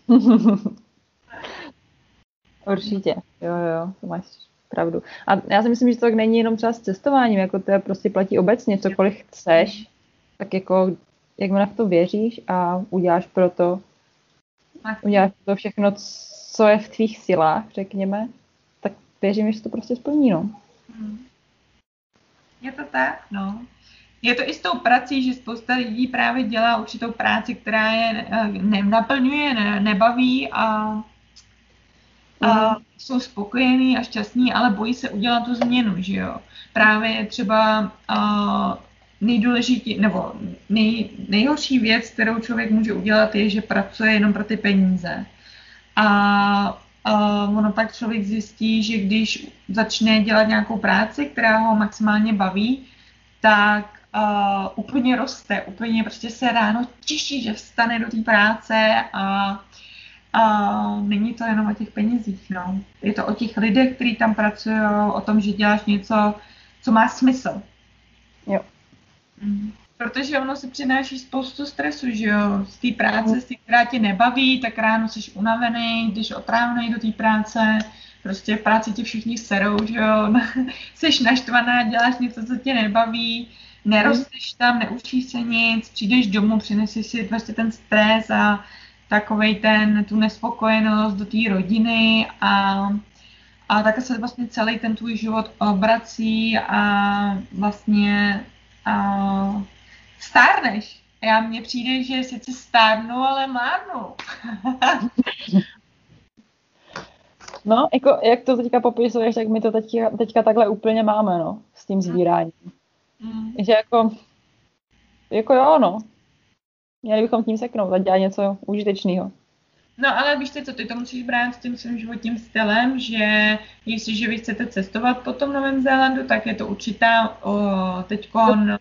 [LAUGHS] Určitě, jo, jo, to máš pravdu. A já si myslím, že to tak není jenom třeba s cestováním, jako to prostě platí obecně, cokoliv chceš, tak jako jakmile v to věříš a uděláš pro to, uděláš pro to všechno, co je v tvých silách, řekněme, tak věřím, že to prostě splní, no. Hmm. Je to tak, no. Je to i s tou prací, že spousta lidí právě dělá určitou práci, která je eh, nenaplňuje, ne, nebaví a, a mm. jsou spokojení a šťastní, ale bojí se udělat tu změnu, že jo. Právě třeba uh, nejdůležitější, nebo nej, nejhorší věc, kterou člověk může udělat, je, že pracuje jenom pro ty peníze. A, a ono pak člověk zjistí, že když začne dělat nějakou práci, která ho maximálně baví, tak uh, úplně roste, úplně prostě se ráno těší, že vstane do té práce a a není to jenom o těch penězích, no. Je to o těch lidech, kteří tam pracují, o tom, že děláš něco, co má smysl. Jo. Protože ono si přináší spoustu stresu, že jo, z té práce, z té, která tě nebaví, tak ráno jsi unavený, když otrávený do té práce, prostě v práci ti všichni serou, že jo, [LAUGHS] jsi naštvaná, děláš něco, co tě nebaví, nerosteš tam, neučíš se nic, přijdeš domů, přineseš si prostě ten stres a takovej ten, tu nespokojenost do té rodiny a, a tak se vlastně celý ten tvůj život obrací a vlastně a stárneš. Já mně přijde, že sice stárnu, ale márnu. [LAUGHS] no, jako, jak to teďka popisuješ, tak my to teďka, teďka takhle úplně máme, no, s tím sbíráním. Mm. Že jako, jako jo, no. Měli bychom tím seknout a dělat něco užitečného. No ale víš co, ty to musíš brát s tím svým životním stylem, že jestliže vy chcete cestovat po tom Novém Zélandu, tak je to určitá teďkon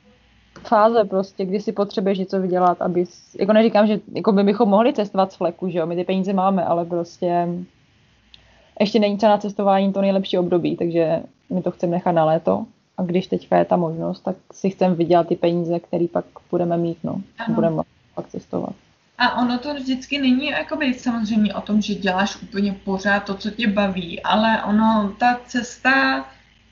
fáze prostě, kdy si potřebuješ něco vydělat, aby, jako neříkám, že jako by bychom mohli cestovat z fleku, že jo, my ty peníze máme, ale prostě ještě není třeba na cestování to nejlepší období, takže my to chceme nechat na léto a když teďka je ta možnost, tak si chceme vydělat ty peníze, které pak budeme mít, no, ano. budeme pak cestovat. A ono to vždycky není jakoby samozřejmě o tom, že děláš úplně pořád to, co tě baví, ale ono, ta cesta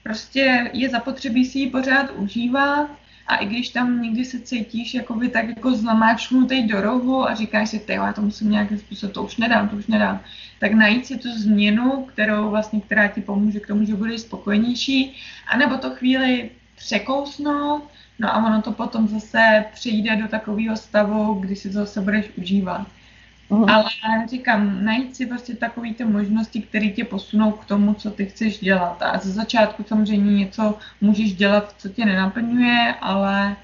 prostě je zapotřebí si ji pořád užívat. A i když tam někdy se cítíš jakoby tak jako zlamáčnutý do rohu a říkáš si, já to musím nějakým způsobem, to už nedám, to už nedám, tak najít si tu změnu, kterou vlastně, která ti pomůže k tomu, že budeš spokojenější, anebo to chvíli překousnout, no a ono to potom zase přijde do takového stavu, kdy si to zase budeš užívat. Uhum. Ale říkám, najít si prostě takové ty možnosti, které tě posunou k tomu, co ty chceš dělat. A ze začátku samozřejmě něco můžeš dělat, co tě nenaplňuje, ale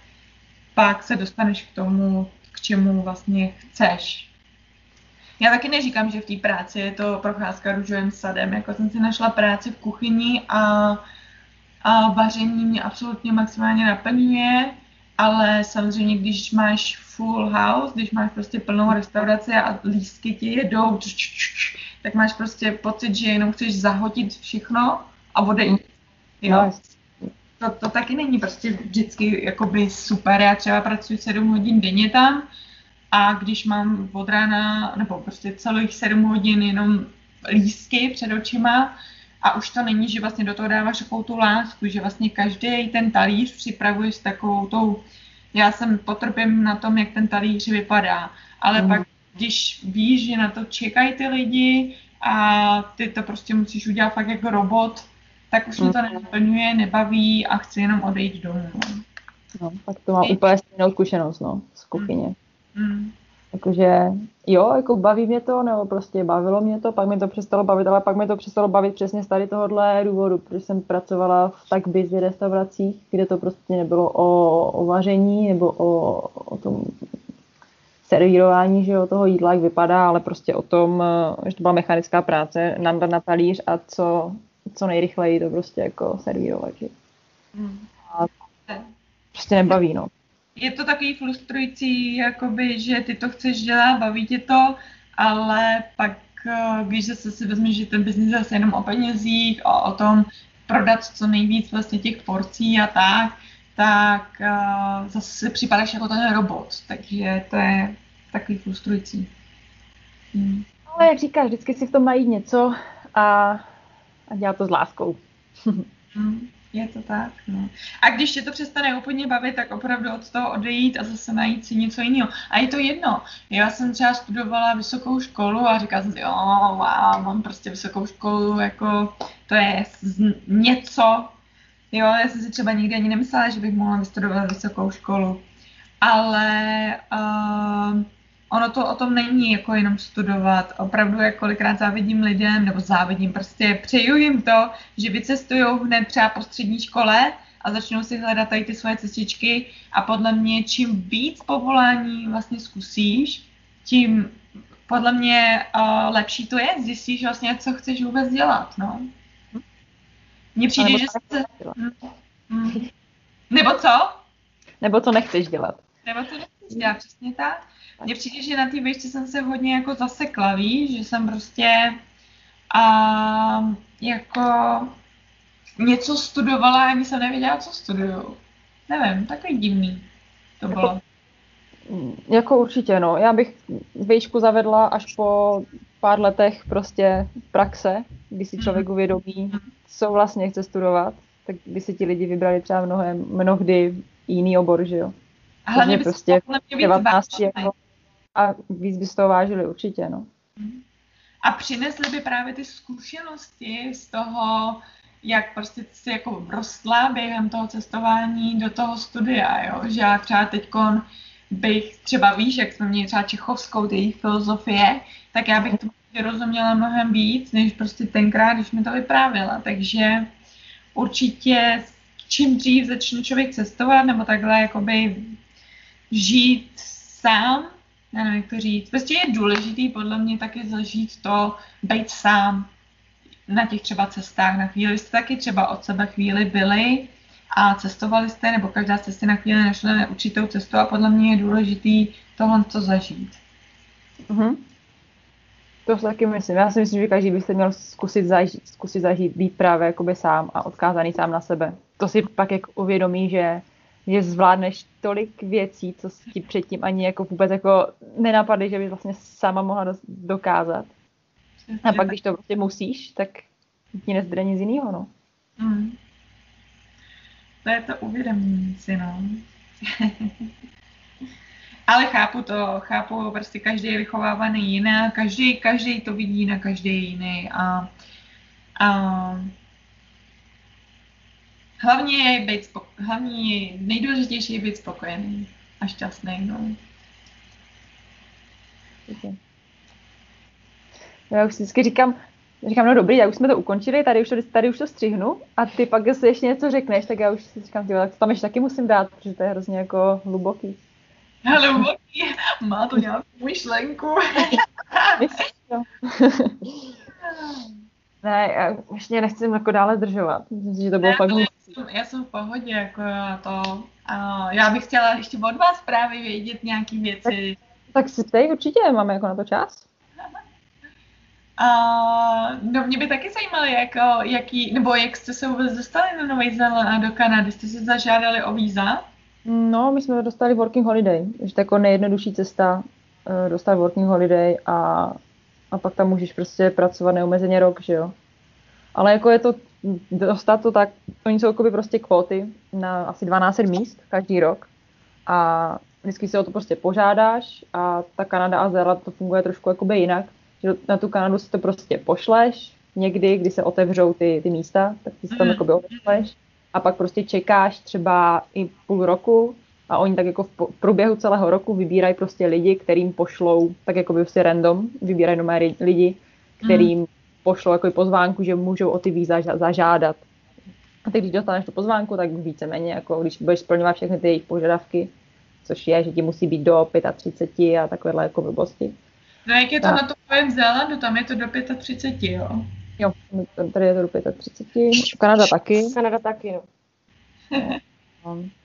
pak se dostaneš k tomu, k čemu vlastně chceš. Já taky neříkám, že v té práci je to procházka růžovým sadem. Jako jsem si našla práci v kuchyni a, a vaření mě absolutně maximálně naplňuje, ale samozřejmě, když máš full house, když máš prostě plnou restauraci a lístky ti jedou, tak máš prostě pocit, že jenom chceš zahodit všechno a odejít. Jo. No, to, to taky není prostě vždycky jakoby super. Já třeba pracuji 7 hodin denně tam a když mám od rána, nebo prostě celých 7 hodin jenom lístky před očima a už to není, že vlastně do toho dáváš takovou tu lásku, že vlastně každý ten talíř připravuješ s takovou tou, já jsem potrpím na tom, jak ten talíř vypadá, ale mm. pak když víš, že na to čekají ty lidi a ty to prostě musíš udělat fakt jako robot, tak už mě to mhm. nenaplňuje, nebaví a chci jenom odejít domů. No, tak to má úplně stejnou zkušenost, no, v skupině. Mm. Jakože jo, jako baví mě to, nebo prostě bavilo mě to, pak mi to přestalo bavit, ale pak mi to přestalo bavit přesně z tady tohohle důvodu, protože jsem pracovala v tak busy restauracích, kde to prostě nebylo o, o vaření nebo o, o tom servírování že jo, toho jídla, jak vypadá, ale prostě o tom, že to byla mechanická práce, nandat na talíř a co, co nejrychleji to prostě jako servírovat. Že? Hmm. A prostě nebaví, no je to takový frustrující, jakoby, že ty to chceš dělat, baví tě to, ale pak, eh, když zase si vezmeš, že ten biznis je zase jenom o penězích a o tom prodat co nejvíc vlastně těch porcí a tak, tak uh, zase připadáš jako ten robot, takže to je takový frustrující. Hmm. Ale jak říkáš, vždycky si v tom najít něco a, a dělat to s láskou. hmm. Je to tak, no. A když tě to přestane úplně bavit, tak opravdu od toho odejít a zase najít si něco jiného. A je to jedno. Já jsem třeba studovala vysokou školu a říkala jsem si, jo, wow, mám prostě vysokou školu, jako to je něco. Jo, já jsem si třeba nikdy ani nemyslela, že bych mohla vystudovat vysokou školu. Ale uh, ono to o tom není jako jenom studovat. Opravdu jak kolikrát závidím lidem, nebo závidím, prostě přeju jim to, že vycestují hned třeba po střední škole a začnou si hledat tady ty svoje cestičky a podle mě čím víc povolání vlastně zkusíš, tím podle mě uh, lepší to je, zjistíš vlastně, co chceš vůbec dělat, no. Mně přijde, že se... Hmm. Hmm. Nebo co? Nebo to nechceš dělat. Nebo to nechceš dělat, přesně tak. Mně přijde, že na té výšce jsem se hodně jako zasekla, víš, že jsem prostě a jako něco studovala a ani jsem nevěděla, co studuju. Nevím, takový divný to bylo. Jako, jako určitě, no. Já bych výšku zavedla až po pár letech prostě praxe, kdy si člověk mhm. uvědomí, co vlastně chce studovat, tak by si ti lidi vybrali třeba mnohem, mnohdy jiný obor, že jo. A hlavně prostě 19 jako, a víc by z toho vážili určitě, no. A přinesli by právě ty zkušenosti z toho, jak prostě si jako rostla během toho cestování do toho studia, jo? že já třeba teďkon bych třeba víš, jak jsme měli třeba Čechovskou, ty filozofie, tak já bych to rozuměla mnohem víc, než prostě tenkrát, když mi to vyprávěla. Takže určitě čím dřív začne člověk cestovat, nebo takhle jakoby žít sám, nevím, jak to říct. Prostě je důležitý podle mě taky zažít to, být sám na těch třeba cestách. Na chvíli jste taky třeba od sebe chvíli byli a cestovali jste, nebo každá jste na chvíli našli určitou cestu a podle mě je důležitý tohle co zažít. Mm-hmm. To si taky myslím. Já si myslím, že každý by se měl zkusit zažít, zkusit zažít být právě jakoby sám a odkázaný sám na sebe. To si pak jak uvědomí, že že zvládneš tolik věcí, co ti předtím ani jako vůbec jako nenapadly, že bys vlastně sama mohla dokázat. A pak, když to prostě musíš, tak ti nezbyde nic jiného, no. Mm. To je to uvědomění si, no. [LAUGHS] Ale chápu to, chápu, prostě každý je vychovávaný jinak, každý, každý to vidí na každý jiný a, a hlavně je být spoko- hlavně nejdůležitější je být spokojený a šťastný, no. Já už vždycky říkám, říkám, no dobrý, já už jsme to ukončili, tady už to, tady už to střihnu a ty pak si ještě něco řekneš, tak já už si říkám, tyjo, tak to tam ještě taky musím dát, protože to je hrozně jako hluboký. Hluboký, má to nějakou myšlenku. [LAUGHS] [LAUGHS] ne, já ještě nechci jako dále zdržovat. Myslím, že to bylo ne, fakt jsem, já jsem v pohodě, jako to. Uh, já bych chtěla ještě od vás právě vědět nějaké věci. Tak, tak si ptej určitě, máme jako na to čas. [LAUGHS] A no mě by taky zajímalo, jak, jaký, nebo jak jste se vůbec dostali na Nový Zéland a do Kanady. Jste si zažádali o víza? No, my jsme dostali working holiday, že to jako nejjednodušší cesta uh, dostat working holiday a, a pak tam můžeš prostě pracovat neomezeně rok, že jo. Ale jako je to, dostat to tak, oni jsou jako prostě kvóty na asi 12 míst každý rok a vždycky si o to prostě požádáš a ta Kanada a Zéland to funguje trošku jakoby jinak, že na tu Kanadu si to prostě pošleš někdy, kdy se otevřou ty, ty místa, tak ty si tam mm. jakoby odešleš a pak prostě čekáš třeba i půl roku a oni tak jako v průběhu celého roku vybírají prostě lidi, kterým pošlou, tak jako by prostě random, vybírají nové lidi, kterým mm. pošlou jako pozvánku, že můžou o ty víza zažádat. A teď, když dostaneš tu pozvánku, tak víceméně, jako když budeš splňovat všechny ty jejich požadavky, což je, že ti musí být do 35 a takovéhle jako blbosti. No jak je to tak. na tom Zélandu, tam je to do 35, jo? Jo, tady je to do 35. Kanada taky. Kanada taky, no. no. [LAUGHS]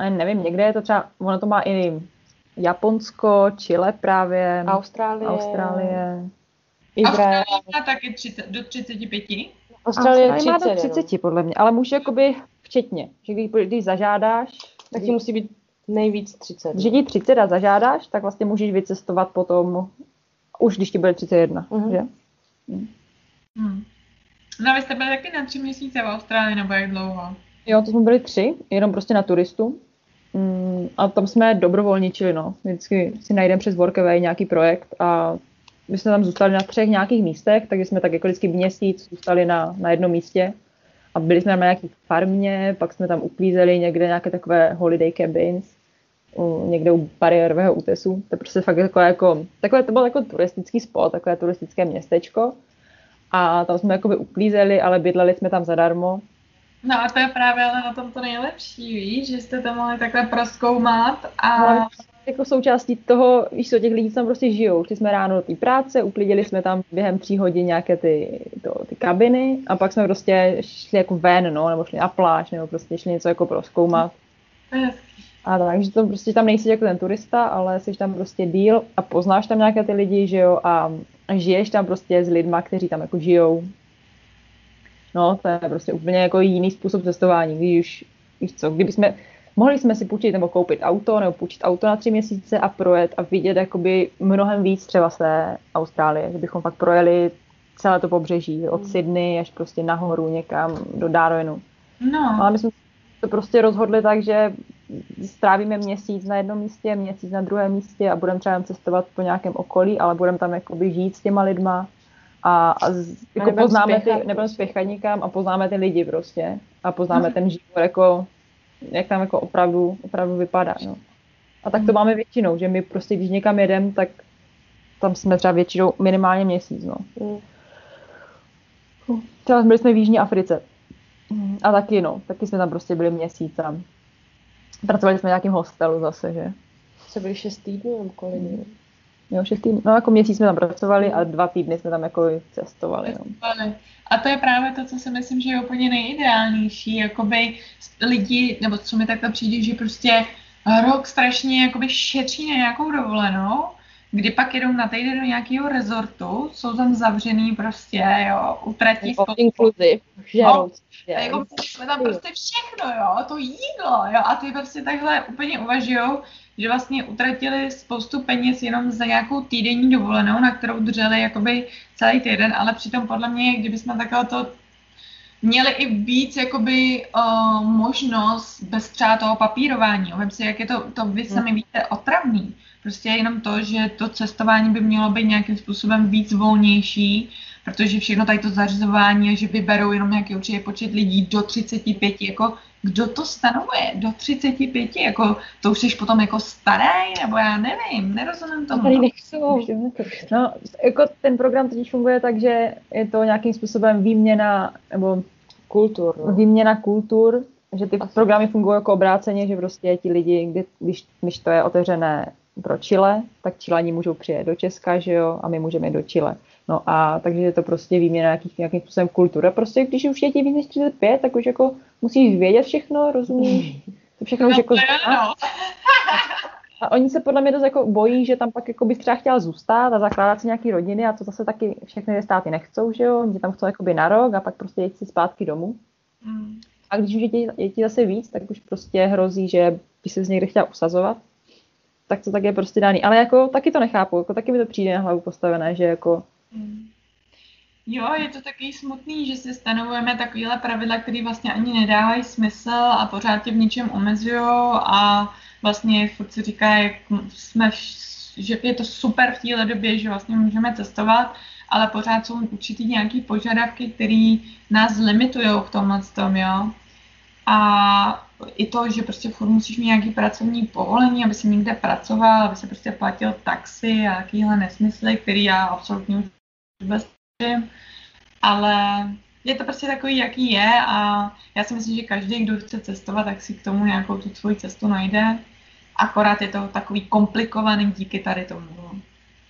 Ale nevím, někde je to třeba, ono to má i Japonsko, Chile právě. Austrálie. Austrálie. Izrael. Austrálie taky 30, do 35? Austrálie, Austrálie má do 30 no. podle mě, ale může jakoby včetně, že když, když zažádáš, tak ti musí být nejvíc 30. Když ti 30 a zažádáš, tak vlastně můžeš vycestovat potom, už když ti bude 31, mm-hmm. že? Mm. Hmm. No vy jste byli taky na tři měsíce v Austrálii, nebo jak dlouho? Jo, to jsme byli tři, jenom prostě na turistu. Mm, a tam jsme dobrovolničili, no. Vždycky si najdeme přes Workaway nějaký projekt a my jsme tam zůstali na třech nějakých místech, takže jsme tak jako vždycky měsíc zůstali na, na jednom místě. A byli jsme na nějaký farmě, pak jsme tam uklízeli někde nějaké takové holiday cabins, u, někde u bariérového útesu. To prostě fakt takové, jako, takové to byl jako turistický spot, takové turistické městečko a tam jsme jakoby uklízeli, ale bydleli jsme tam zadarmo. No a to je právě ale na tom to nejlepší, víš, že jste to mohli takhle proskoumat a... Ale jako součástí toho, víš co, těch lidí tam prostě žijou. Šli jsme ráno do té práce, uklidili jsme tam během tří hodin nějaké ty, to, ty kabiny a pak jsme prostě šli jako ven, no, nebo šli na pláž, nebo prostě šli něco jako proskoumat. A tak, takže to prostě tam nejsi jako ten turista, ale jsi tam prostě díl a poznáš tam nějaké ty lidi, že jo, a žiješ tam prostě s lidma, kteří tam jako žijou. No, to je prostě úplně jako jiný způsob cestování, když už, víš co, kdyby jsme, mohli jsme si půjčit nebo koupit auto, nebo půjčit auto na tři měsíce a projet a vidět jakoby mnohem víc třeba z té Austrálie, že bychom fakt projeli celé to pobřeží, od hmm. Sydney až prostě nahoru někam do Darwinu. No. Ale my jsme to prostě rozhodli tak, že strávíme měsíc na jednom místě, měsíc na druhém místě a budeme třeba cestovat po nějakém okolí, ale budeme tam jakoby žít s těma lidma a, a, z, jako a poznáme spěchat, ty, nebudeme spěchat nikam a poznáme ty lidi prostě a poznáme ten život jako, jak tam jako opravdu, opravdu vypadá, no. A tak to hmm. máme většinou, že my prostě, když někam jedeme, tak tam jsme třeba většinou minimálně měsíc, no. Hmm. Třeba byli jsme v Jižní Africe. A taky, no, taky jsme tam prostě byli měsíc a Pracovali jsme v nějakém hostelu zase, že? Se byli šest týdnů kolik? Mm. Jo, šest týdnů. No jako měsíc jsme tam pracovali a dva týdny jsme tam jako cestovali. No. A to je právě to, co si myslím, že je úplně nejideálnější, jakoby lidi, nebo co mi takhle přijde, že prostě rok strašně jakoby šetří na nějakou dovolenou kdy pak jedou na týden do nějakého rezortu, jsou tam zavřený prostě, jo, utratí spolu. Inclusive, žerou. A jako jsme tam prostě všechno, jo, to jídlo, jo, a ty prostě takhle úplně uvažujou, že vlastně utratili spoustu peněz jenom za nějakou týdenní dovolenou, na kterou drželi jakoby celý týden, ale přitom podle mě, kdybychom takhle to měli i víc jakoby uh, možnost bez třeba toho papírování. Vem si, jak je to, to vy sami víte, otravný. Prostě jenom to, že to cestování by mělo být nějakým způsobem víc volnější, protože všechno tady to zařizování, že vyberou jenom nějaký určitý počet lidí do 35, jako kdo to stanovuje do 35, jako to už jsi potom jako starý, nebo já nevím, nerozumím tomu. Tady nechcou. No, jako ten program totiž funguje tak, že je to nějakým způsobem výměna, nebo kultur, no. výměna kultur, že ty Asi. programy fungují jako obráceně, že prostě ti lidi, když, když to je otevřené pro Chile, tak Čilani můžou přijet do Česka, že jo, a my můžeme jít do Chile. No a takže je to prostě výměna nějakých, nějakým způsobem kultura. Prostě když už je ti víc než 35, tak už jako musíš vědět všechno, rozumíš? To všechno už no, jako no. A oni se podle mě dost jako bojí, že tam pak jako bys třeba chtěla zůstat a zakládat si nějaký rodiny a to zase taky všechny státy nechcou, že jo? Oni tam chcou jakoby na rok a pak prostě jít si zpátky domů. Mm. A když už je ti, je ti zase víc, tak už prostě hrozí, že by se z někde chtěla usazovat. Tak to tak je prostě daný. Ale jako taky to nechápu, jako taky mi to přijde na hlavu postavené, že jako... Mm. Jo, je to taky smutný, že si stanovujeme takovéhle pravidla, které vlastně ani nedávají smysl a pořád tě v něčem omezují a vlastně furt si říká, jak jsme, že je to super v téhle době, že vlastně můžeme cestovat, ale pořád jsou určitý nějaký požadavky, které nás limitují v tomhle tom, jo. A i to, že prostě furt musíš mít nějaký pracovní povolení, aby si někde pracoval, aby se prostě platil taxi a takovéhle nesmysly, který já absolutně vůbec nevím. Ale je to prostě takový, jaký je a já si myslím, že každý, kdo chce cestovat, tak si k tomu nějakou tu svoji cestu najde. Akorát je to takový komplikovaný díky tady tomu. No.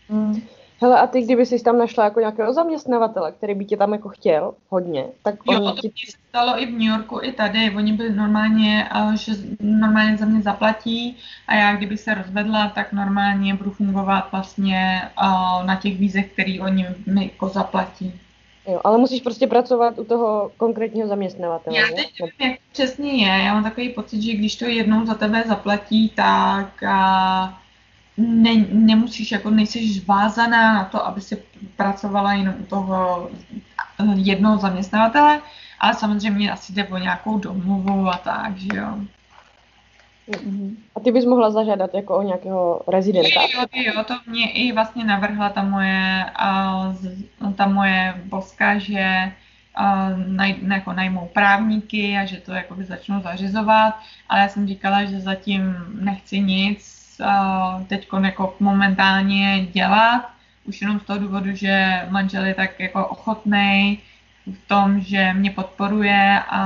Mm. Hele, a ty, kdyby jsi tam našla jako nějakého zaměstnavatele, který by tě tam jako chtěl hodně, tak Jo, to ti... stalo i v New Yorku, i tady. Oni by normálně, že normálně za mě zaplatí a já, kdyby se rozvedla, tak normálně budu fungovat vlastně na těch vízech, který oni mi jako zaplatí. Jo, ale musíš prostě pracovat u toho konkrétního zaměstnavatele. Já teď nevím, jak přesně je. Já mám takový pocit, že když to jednou za tebe zaplatí, tak a, ne, nemusíš, jako nejsi vázaná na to, aby si pracovala jenom u toho jednoho zaměstnavatele, ale samozřejmě asi jde o nějakou domluvu a tak, že jo. A ty bys mohla zažádat jako o nějakého rezidenta? Jo, jo, to mě i vlastně navrhla ta moje, ta moje boska, že naj, jako najmou právníky a že to jako by začnou zařizovat, ale já jsem říkala, že zatím nechci nic teď jako momentálně dělat, už jenom z toho důvodu, že manžel je tak jako ochotný v tom, že mě podporuje a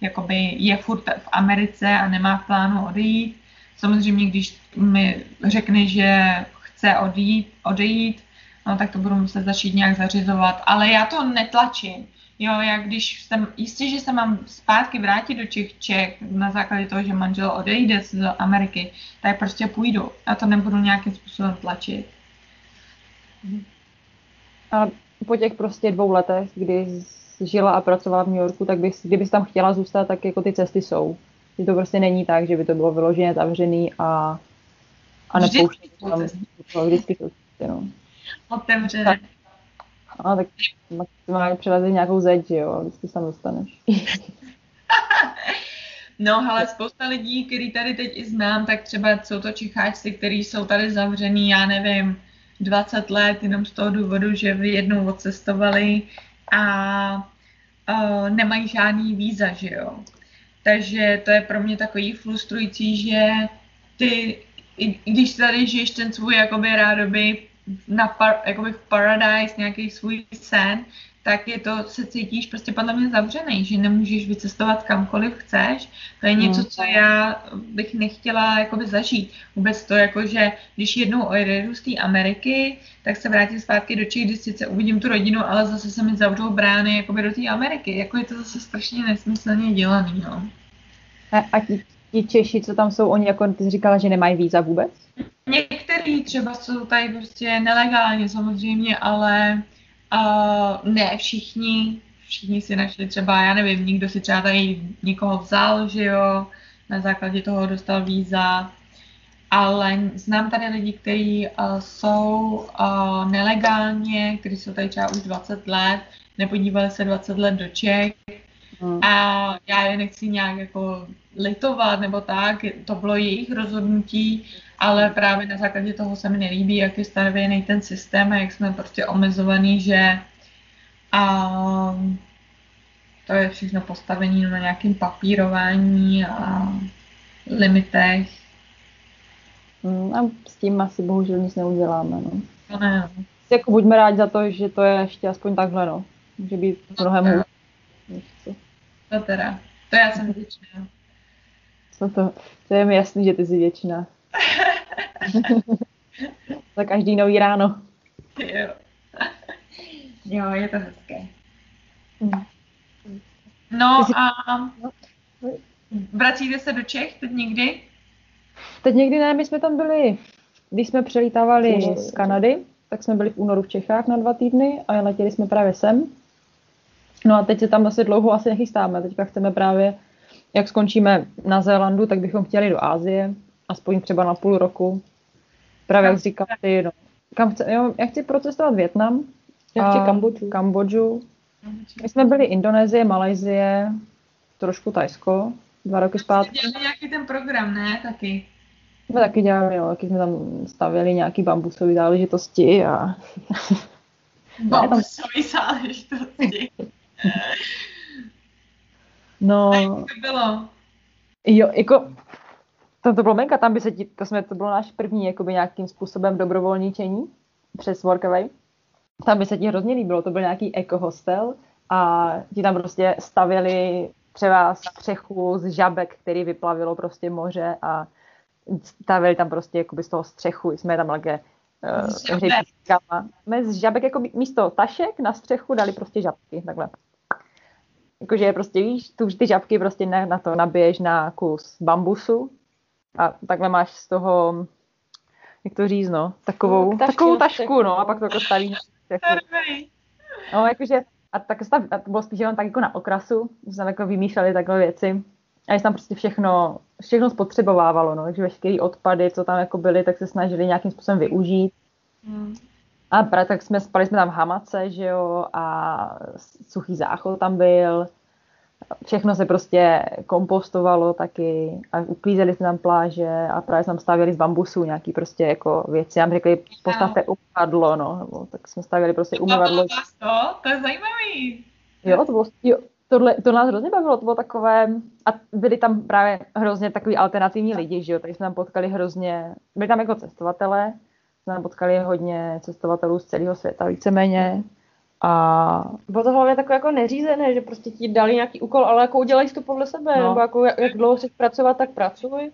jakoby je furt v Americe a nemá v plánu odejít. Samozřejmě, když mi řekne, že chce odejít, odejít no, tak to budu muset začít nějak zařizovat. Ale já to netlačím. Jo, já když jsem, jistě, že se mám zpátky vrátit do Čech, Čech na základě toho, že manžel odejde z Ameriky, tak prostě půjdu. A to nebudu nějakým způsobem tlačit. A po těch prostě dvou letech, kdy žila a pracovala v New Yorku, tak bys, kdybys tam chtěla zůstat, tak jako ty cesty jsou. Že to prostě není tak, že by to bylo vyloženě zavřený a, a nepouštět tam. Vždycky jsou cesty, no. Otevřené. Tak, a tak maximálně přelezeš nějakou zeď, jo, a vždycky se tam dostaneš. [LAUGHS] No, ale spousta lidí, který tady teď i znám, tak třeba jsou to Čecháčci, kteří jsou tady zavřený, já nevím, 20 let, jenom z toho důvodu, že jednou odcestovali a uh, nemají žádný víza, že jo. Takže to je pro mě takový frustrující, že ty, i, když tady žiješ ten svůj jakoby rádoby na par, jakoby v paradise, nějaký svůj sen, tak je to, se cítíš prostě podle mě zavřený, že nemůžeš vycestovat kamkoliv chceš. To je něco, co já bych nechtěla jakoby zažít. Vůbec to jako, že když jednou ojedu z té Ameriky, tak se vrátím zpátky do Čech, kdy sice uvidím tu rodinu, ale zase se mi zavřou brány jakoby do té Ameriky. Jako je to zase strašně nesmyslně dělaný, no. A, a ti, ti Češi, co tam jsou, oni jako ty jsi říkala, že nemají víza vůbec? Některý třeba jsou tady prostě nelegálně samozřejmě, ale uh, ne všichni. Všichni si našli třeba, já nevím, někdo si třeba tady někoho vzal, že jo, na základě toho dostal víza. Ale znám tady lidi, kteří uh, jsou uh, nelegálně, kteří jsou tady třeba už 20 let, nepodívali se 20 let do Čech, Hmm. A já je nechci nějak jako litovat nebo tak, to bylo jejich rozhodnutí, ale právě na základě toho se mi nelíbí, jak je stavěný ten systém a jak jsme prostě omezovaný, že a to je všechno postavení na nějakém papírování a limitech. Hmm, a s tím asi bohužel nic neuděláme. No. To ne. No. Jako buďme rádi za to, že to je ještě aspoň takhle, no. Může být mnohem hůř. To teda. To já jsem vděčná. Co to? To je mi jasný, že ty jsi většina. [LAUGHS] Za každý nový ráno. Jo. Jo, je to hezké. Hmm. No a vracíte se do Čech teď někdy? Teď někdy ne, my jsme tam byli, když jsme přelítávali z Kanady, tak jsme byli v únoru v Čechách na dva týdny a letěli jsme právě sem. No a teď se tam asi dlouho asi nechystáme. Teďka chceme právě, jak skončíme na Zélandu, tak bychom chtěli do Ázie, aspoň třeba na půl roku. Právě jak říkám ty, no. Kam chce, jo, já chci procestovat Větnam. Já chci Kambodžu. Kambodžu. My jsme byli Indonésie, Malajzie, trošku Tajsko, dva roky zpátky. Dělali nějaký ten program, ne? Taky. My taky dělali, jo, taky jsme tam stavěli nějaký bambusové záležitosti a... Bambusové [LAUGHS] záležitosti. [LAUGHS] no... A jak to bylo? Jo, jako... To, to bylo menka, tam by se ti, to, jsme, to bylo náš první jakoby nějakým způsobem dobrovolničení přes Workaway. Tam by se ti hrozně líbilo, to byl nějaký ekohostel a ti tam prostě stavěli třeba střechu z žabek, který vyplavilo prostě moře a stavili tam prostě jakoby z toho střechu, jsme tam také uh, řečíkama. z žabek jako místo tašek na střechu dali prostě žabky, takhle. Jakože je prostě, víš, tu, ty žabky prostě na, na to nabiješ na kus bambusu a takhle máš z toho, jak to říct, no, takovou, no, takovou tašku, no, a pak to jako staví No, jakože, a tak stav, a to bylo spíš jenom tak jako na okrasu, že jsme jako vymýšleli takové věci. A se tam prostě všechno, všechno spotřebovávalo, no, takže veškeré odpady, co tam jako byly, tak se snažili nějakým způsobem využít. Hmm. A tak jsme spali jsme tam v hamace, že jo, a suchý záchod tam byl. Všechno se prostě kompostovalo taky a uklízeli jsme tam pláže a právě jsme tam stavěli z bambusu nějaký prostě jako věci. Nám řekli, postavte umyvadlo, no, nebo tak jsme stavěli prostě umyvadlo. To, to je zajímavý. Jo, to bylo, jo, tohle, to nás hrozně bavilo, to bylo takové, a byli tam právě hrozně takový alternativní lidi, že jo, takže jsme tam potkali hrozně, byli tam jako cestovatelé, jsme potkali hodně cestovatelů z celého světa víceméně, a... Bylo to hlavně takové jako neřízené, že prostě ti dali nějaký úkol, ale jako udělej to podle sebe, no. nebo jako jak, jak dlouho chceš pracovat, tak pracuj.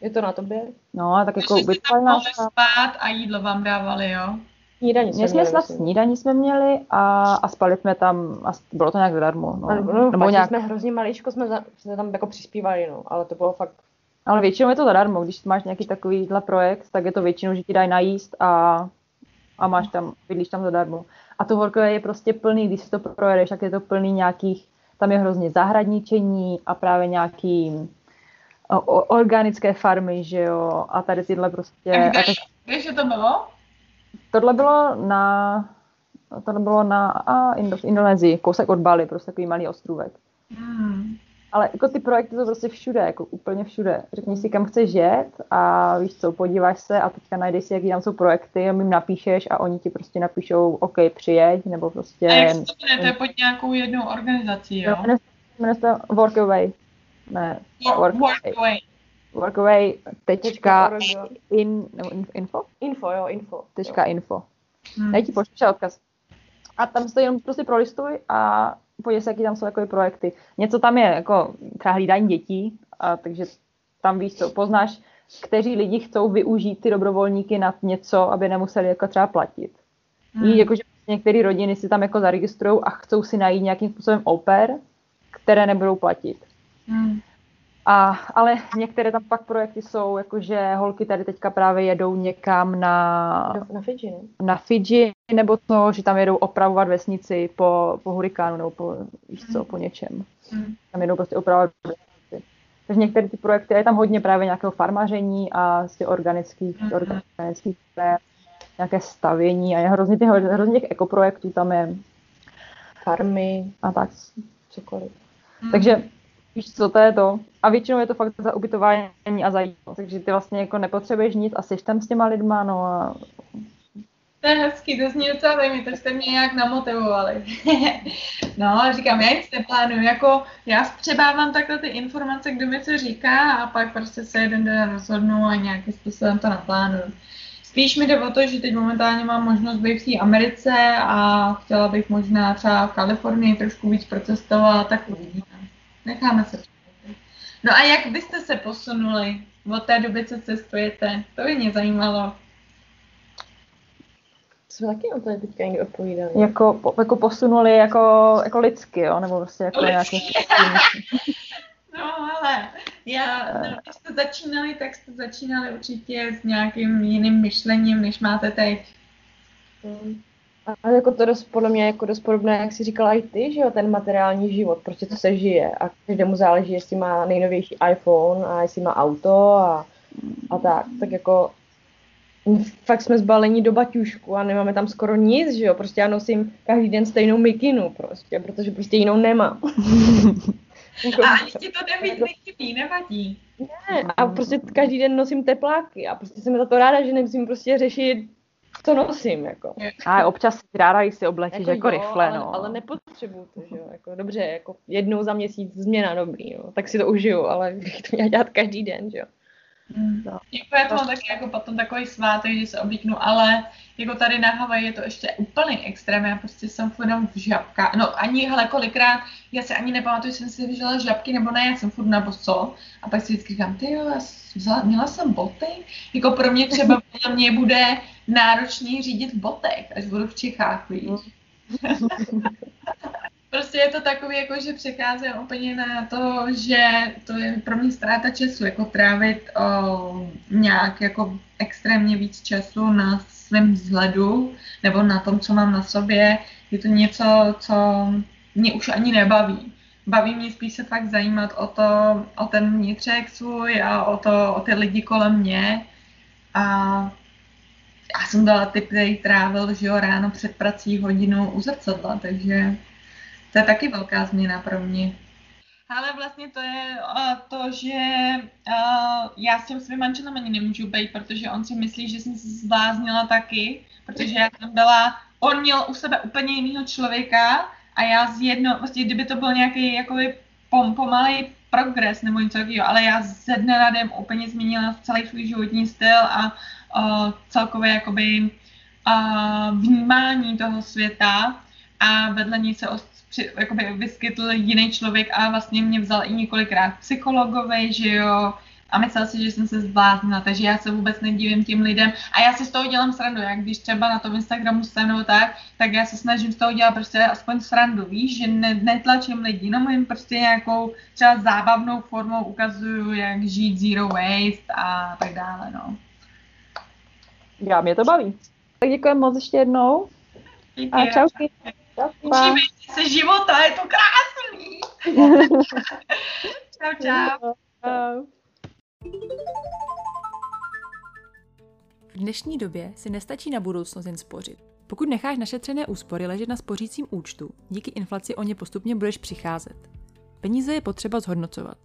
Je to na tobě. No a tak jako Takže tam mohli spát a jídlo vám dávali, jo? Snídaní jsme, jsme snad snídaní jsme měli a, a spali jsme tam, a bylo to nějak zadarmo. No. no, no Nebo nějak... jsme hrozně maličko, jsme, za, jsme tam jako přispívali, no, ale to bylo fakt... Ale většinou je to zadarmo, když máš nějaký takovýhle projekt, tak je to většinou, že ti dají najíst a, a máš tam, bydlíš tam zadarmo. A to horkové je prostě plný, když si to projedeš, tak je to plný nějakých, tam je hrozně zahradničení a právě nějaký o, o, organické farmy, že jo, a tady tyhle prostě... A kde, a tak... kde to bylo? Tohle bylo na, tohle bylo na a, Indo, Indonésii, kousek od Bali, prostě takový malý ostrůvek. Hmm. Ale jako ty projekty jsou prostě všude, jako úplně všude. Řekni si, kam chceš jet a víš co, podíváš se a teďka najdeš si, jaký tam jsou projekty a jim napíšeš a oni ti prostě napíšou, OK, přijeď, nebo prostě... A jak se to jmenuje? To je pod nějakou jednou organizací, jo? Jmenuje se to Workaway. Ne, Workaway. Workaway. Workaway tečka in, info? Info, jo, info. Tečka info. Hmm. Já ti pošlu odkaz. A tam se jenom prostě prolistuj a podívej se, jaký tam jsou jako projekty. Něco tam je jako třeba hlídání dětí, a, takže tam víš co, poznáš, kteří lidi chcou využít ty dobrovolníky na něco, aby nemuseli jako třeba platit. Hmm. Víš, jakože některé rodiny si tam jako zaregistrují a chcou si najít nějakým způsobem oper, které nebudou platit. Hmm. A, ale některé tam pak projekty jsou, jakože holky tady teďka právě jedou někam na, na Fidži, ne? na Fidži, nebo to, že tam jedou opravovat vesnici po, po hurikánu, nebo po, víš co, po něčem. Mm. Tam jedou prostě opravovat vesnici. Takže některé ty projekty, je tam hodně právě nějakého farmaření a z těch organických, mm. organických nějaké stavění a je hrozně, těch, hrozně těch ekoprojektů tam je. Farmy. A tak. Cokoliv. Mm. Takže Víš co, to je to. A většinou je to fakt za ubytování a za jídlo. Takže ty vlastně jako nepotřebuješ nic a jsi tam s těma lidma, no a... To je hezký, to zní docela zajímavé, to jste mě nějak namotivovali. [LAUGHS] no, říkám, já nic neplánuju, jako já střebávám takhle ty informace, kdo mi co říká a pak prostě se jeden den rozhodnu a nějakým způsobem to naplánuju. Spíš mi jde o to, že teď momentálně mám možnost být v té Americe a chtěla bych možná třeba v Kalifornii trošku víc procestovat, tak uvidíme. Necháme se No a jak byste se posunuli od té doby, co cestujete? To by mě zajímalo. Jsme taky o to teďka někdy odpovídali. Jako, po, jako posunuli jako, jako lidsky, jo? Nebo prostě jako nějaký... [LAUGHS] no ale Já, no, když jste začínali, tak jste začínali určitě s nějakým jiným myšlením, než máte teď. Mm. A jako to dost, podle mě jako dost podobné, jak jsi říkala i ty, že jo, ten materiální život, prostě co se žije a každému záleží, jestli má nejnovější iPhone a jestli má auto a, a tak, tak jako fakt jsme zbalení do baťušku a nemáme tam skoro nic, že jo, prostě já nosím každý den stejnou mikinu prostě, protože prostě jinou nemám. [LAUGHS] jako, a ani ti to neví, nechybí, nevadí. Ne, a prostě každý den nosím tepláky a prostě jsem za to ráda, že nemusím prostě řešit to nosím, jako. A občas si ráda si oblečíš jako, jako jo, rychle, ale, no. Ale nepotřebuju to, že jo, jako dobře, jako jednou za měsíc změna dobrý, jo, tak si to užiju, ale bych [LAUGHS] to měla dělat každý den, že jo. Mm. No. Jako já to mám taky jako potom takový svátek, že se oblíknu, ale jako tady na Havaji je to ještě úplný extrém, já prostě jsem furt jenom v žabkách, no ani, hele, kolikrát, já si ani nepamatuju, jsem si vyžila žabky nebo ne, já jsem furt na boso a pak si vždycky říkám, ty jo, já vzala, měla jsem boty, jako pro mě třeba [LAUGHS] pro mě bude náročný řídit v botech, až budu v Čechách, víš. [LAUGHS] prostě je to takový, jako že přecházím úplně na to, že to je pro mě ztráta času, jako trávit o, nějak jako extrémně víc času na svém vzhledu nebo na tom, co mám na sobě. Je to něco, co mě už ani nebaví. Baví mě spíš se fakt zajímat o to, o ten vnitřek svůj a o, to, o ty lidi kolem mě. A já jsem dala typ, který trávil že jo, ráno před prací hodinu u zrcadla, takže to je taky velká změna pro mě. Ale vlastně to je uh, to, že uh, já s tím svým manželem ani nemůžu být, protože on si myslí, že jsem se zbláznila taky, protože já jsem byla, on měl u sebe úplně jiného člověka a já z jedno, vlastně kdyby to byl nějaký jakoby pom, pomalý progres nebo něco takového, ale já ze dne na den úplně změnila celý svůj životní styl a uh, celkově jakoby uh, vnímání toho světa a vedle ní se při, jakoby vyskytl jiný člověk a vlastně mě vzal i několikrát psychologové, že jo, a myslel si, že jsem se zbláznila, takže já se vůbec nedivím tím lidem a já si z toho dělám srandu, jak když třeba na tom Instagramu jsem nebo tak, tak já se snažím z toho dělat prostě aspoň srandu, víš, že ne, netlačím lidi, no jim prostě nějakou třeba zábavnou formou ukazuju, jak žít zero waste a tak dále, no. Já, mě to baví. Tak děkujeme moc ještě jednou. A čau. Učíme se života, je to krásný. [LAUGHS] čau, čau. V dnešní době si nestačí na budoucnost jen spořit. Pokud necháš našetřené úspory ležet na spořícím účtu, díky inflaci o ně postupně budeš přicházet. Peníze je potřeba zhodnocovat.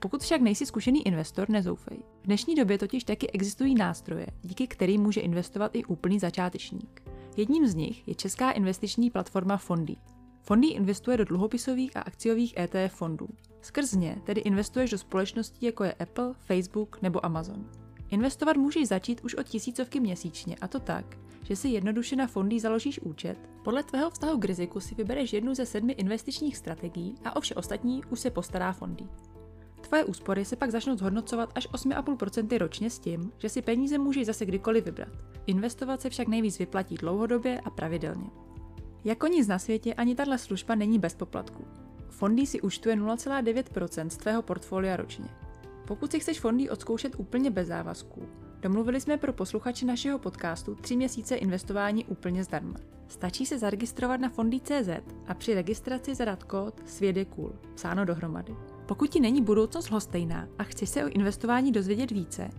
Pokud však nejsi zkušený investor, nezoufej. V dnešní době totiž taky existují nástroje, díky kterým může investovat i úplný začátečník. Jedním z nich je česká investiční platforma Fondy. Fondy investuje do dluhopisových a akciových ETF fondů. Skrz ně tedy investuješ do společností jako je Apple, Facebook nebo Amazon. Investovat můžeš začít už od tisícovky měsíčně a to tak, že si jednoduše na fondy založíš účet, podle tvého vztahu k riziku si vybereš jednu ze sedmi investičních strategií a o vše ostatní už se postará fondy. Tvoje úspory se pak začnou zhodnocovat až 8,5% ročně s tím, že si peníze můžeš zase kdykoliv vybrat. Investovat se však nejvíc vyplatí dlouhodobě a pravidelně. Jako nic na světě ani tahle služba není bez poplatku. Fondy si účtuje 0,9% z tvého portfolia ročně. Pokud si chceš fondy odzkoušet úplně bez závazků, domluvili jsme pro posluchače našeho podcastu 3 měsíce investování úplně zdarma. Stačí se zaregistrovat na fondy.cz a při registraci zadat kód cool, psáno dohromady. Pokud ti není budoucnost lhostejná a chceš se o investování dozvědět více,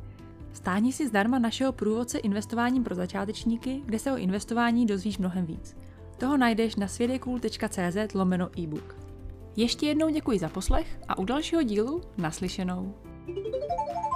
stáhni si zdarma našeho průvodce investováním pro začátečníky, kde se o investování dozvíš mnohem víc. Toho najdeš na svědekul.cz lomeno e-book. Ještě jednou děkuji za poslech a u dalšího dílu naslyšenou. thank you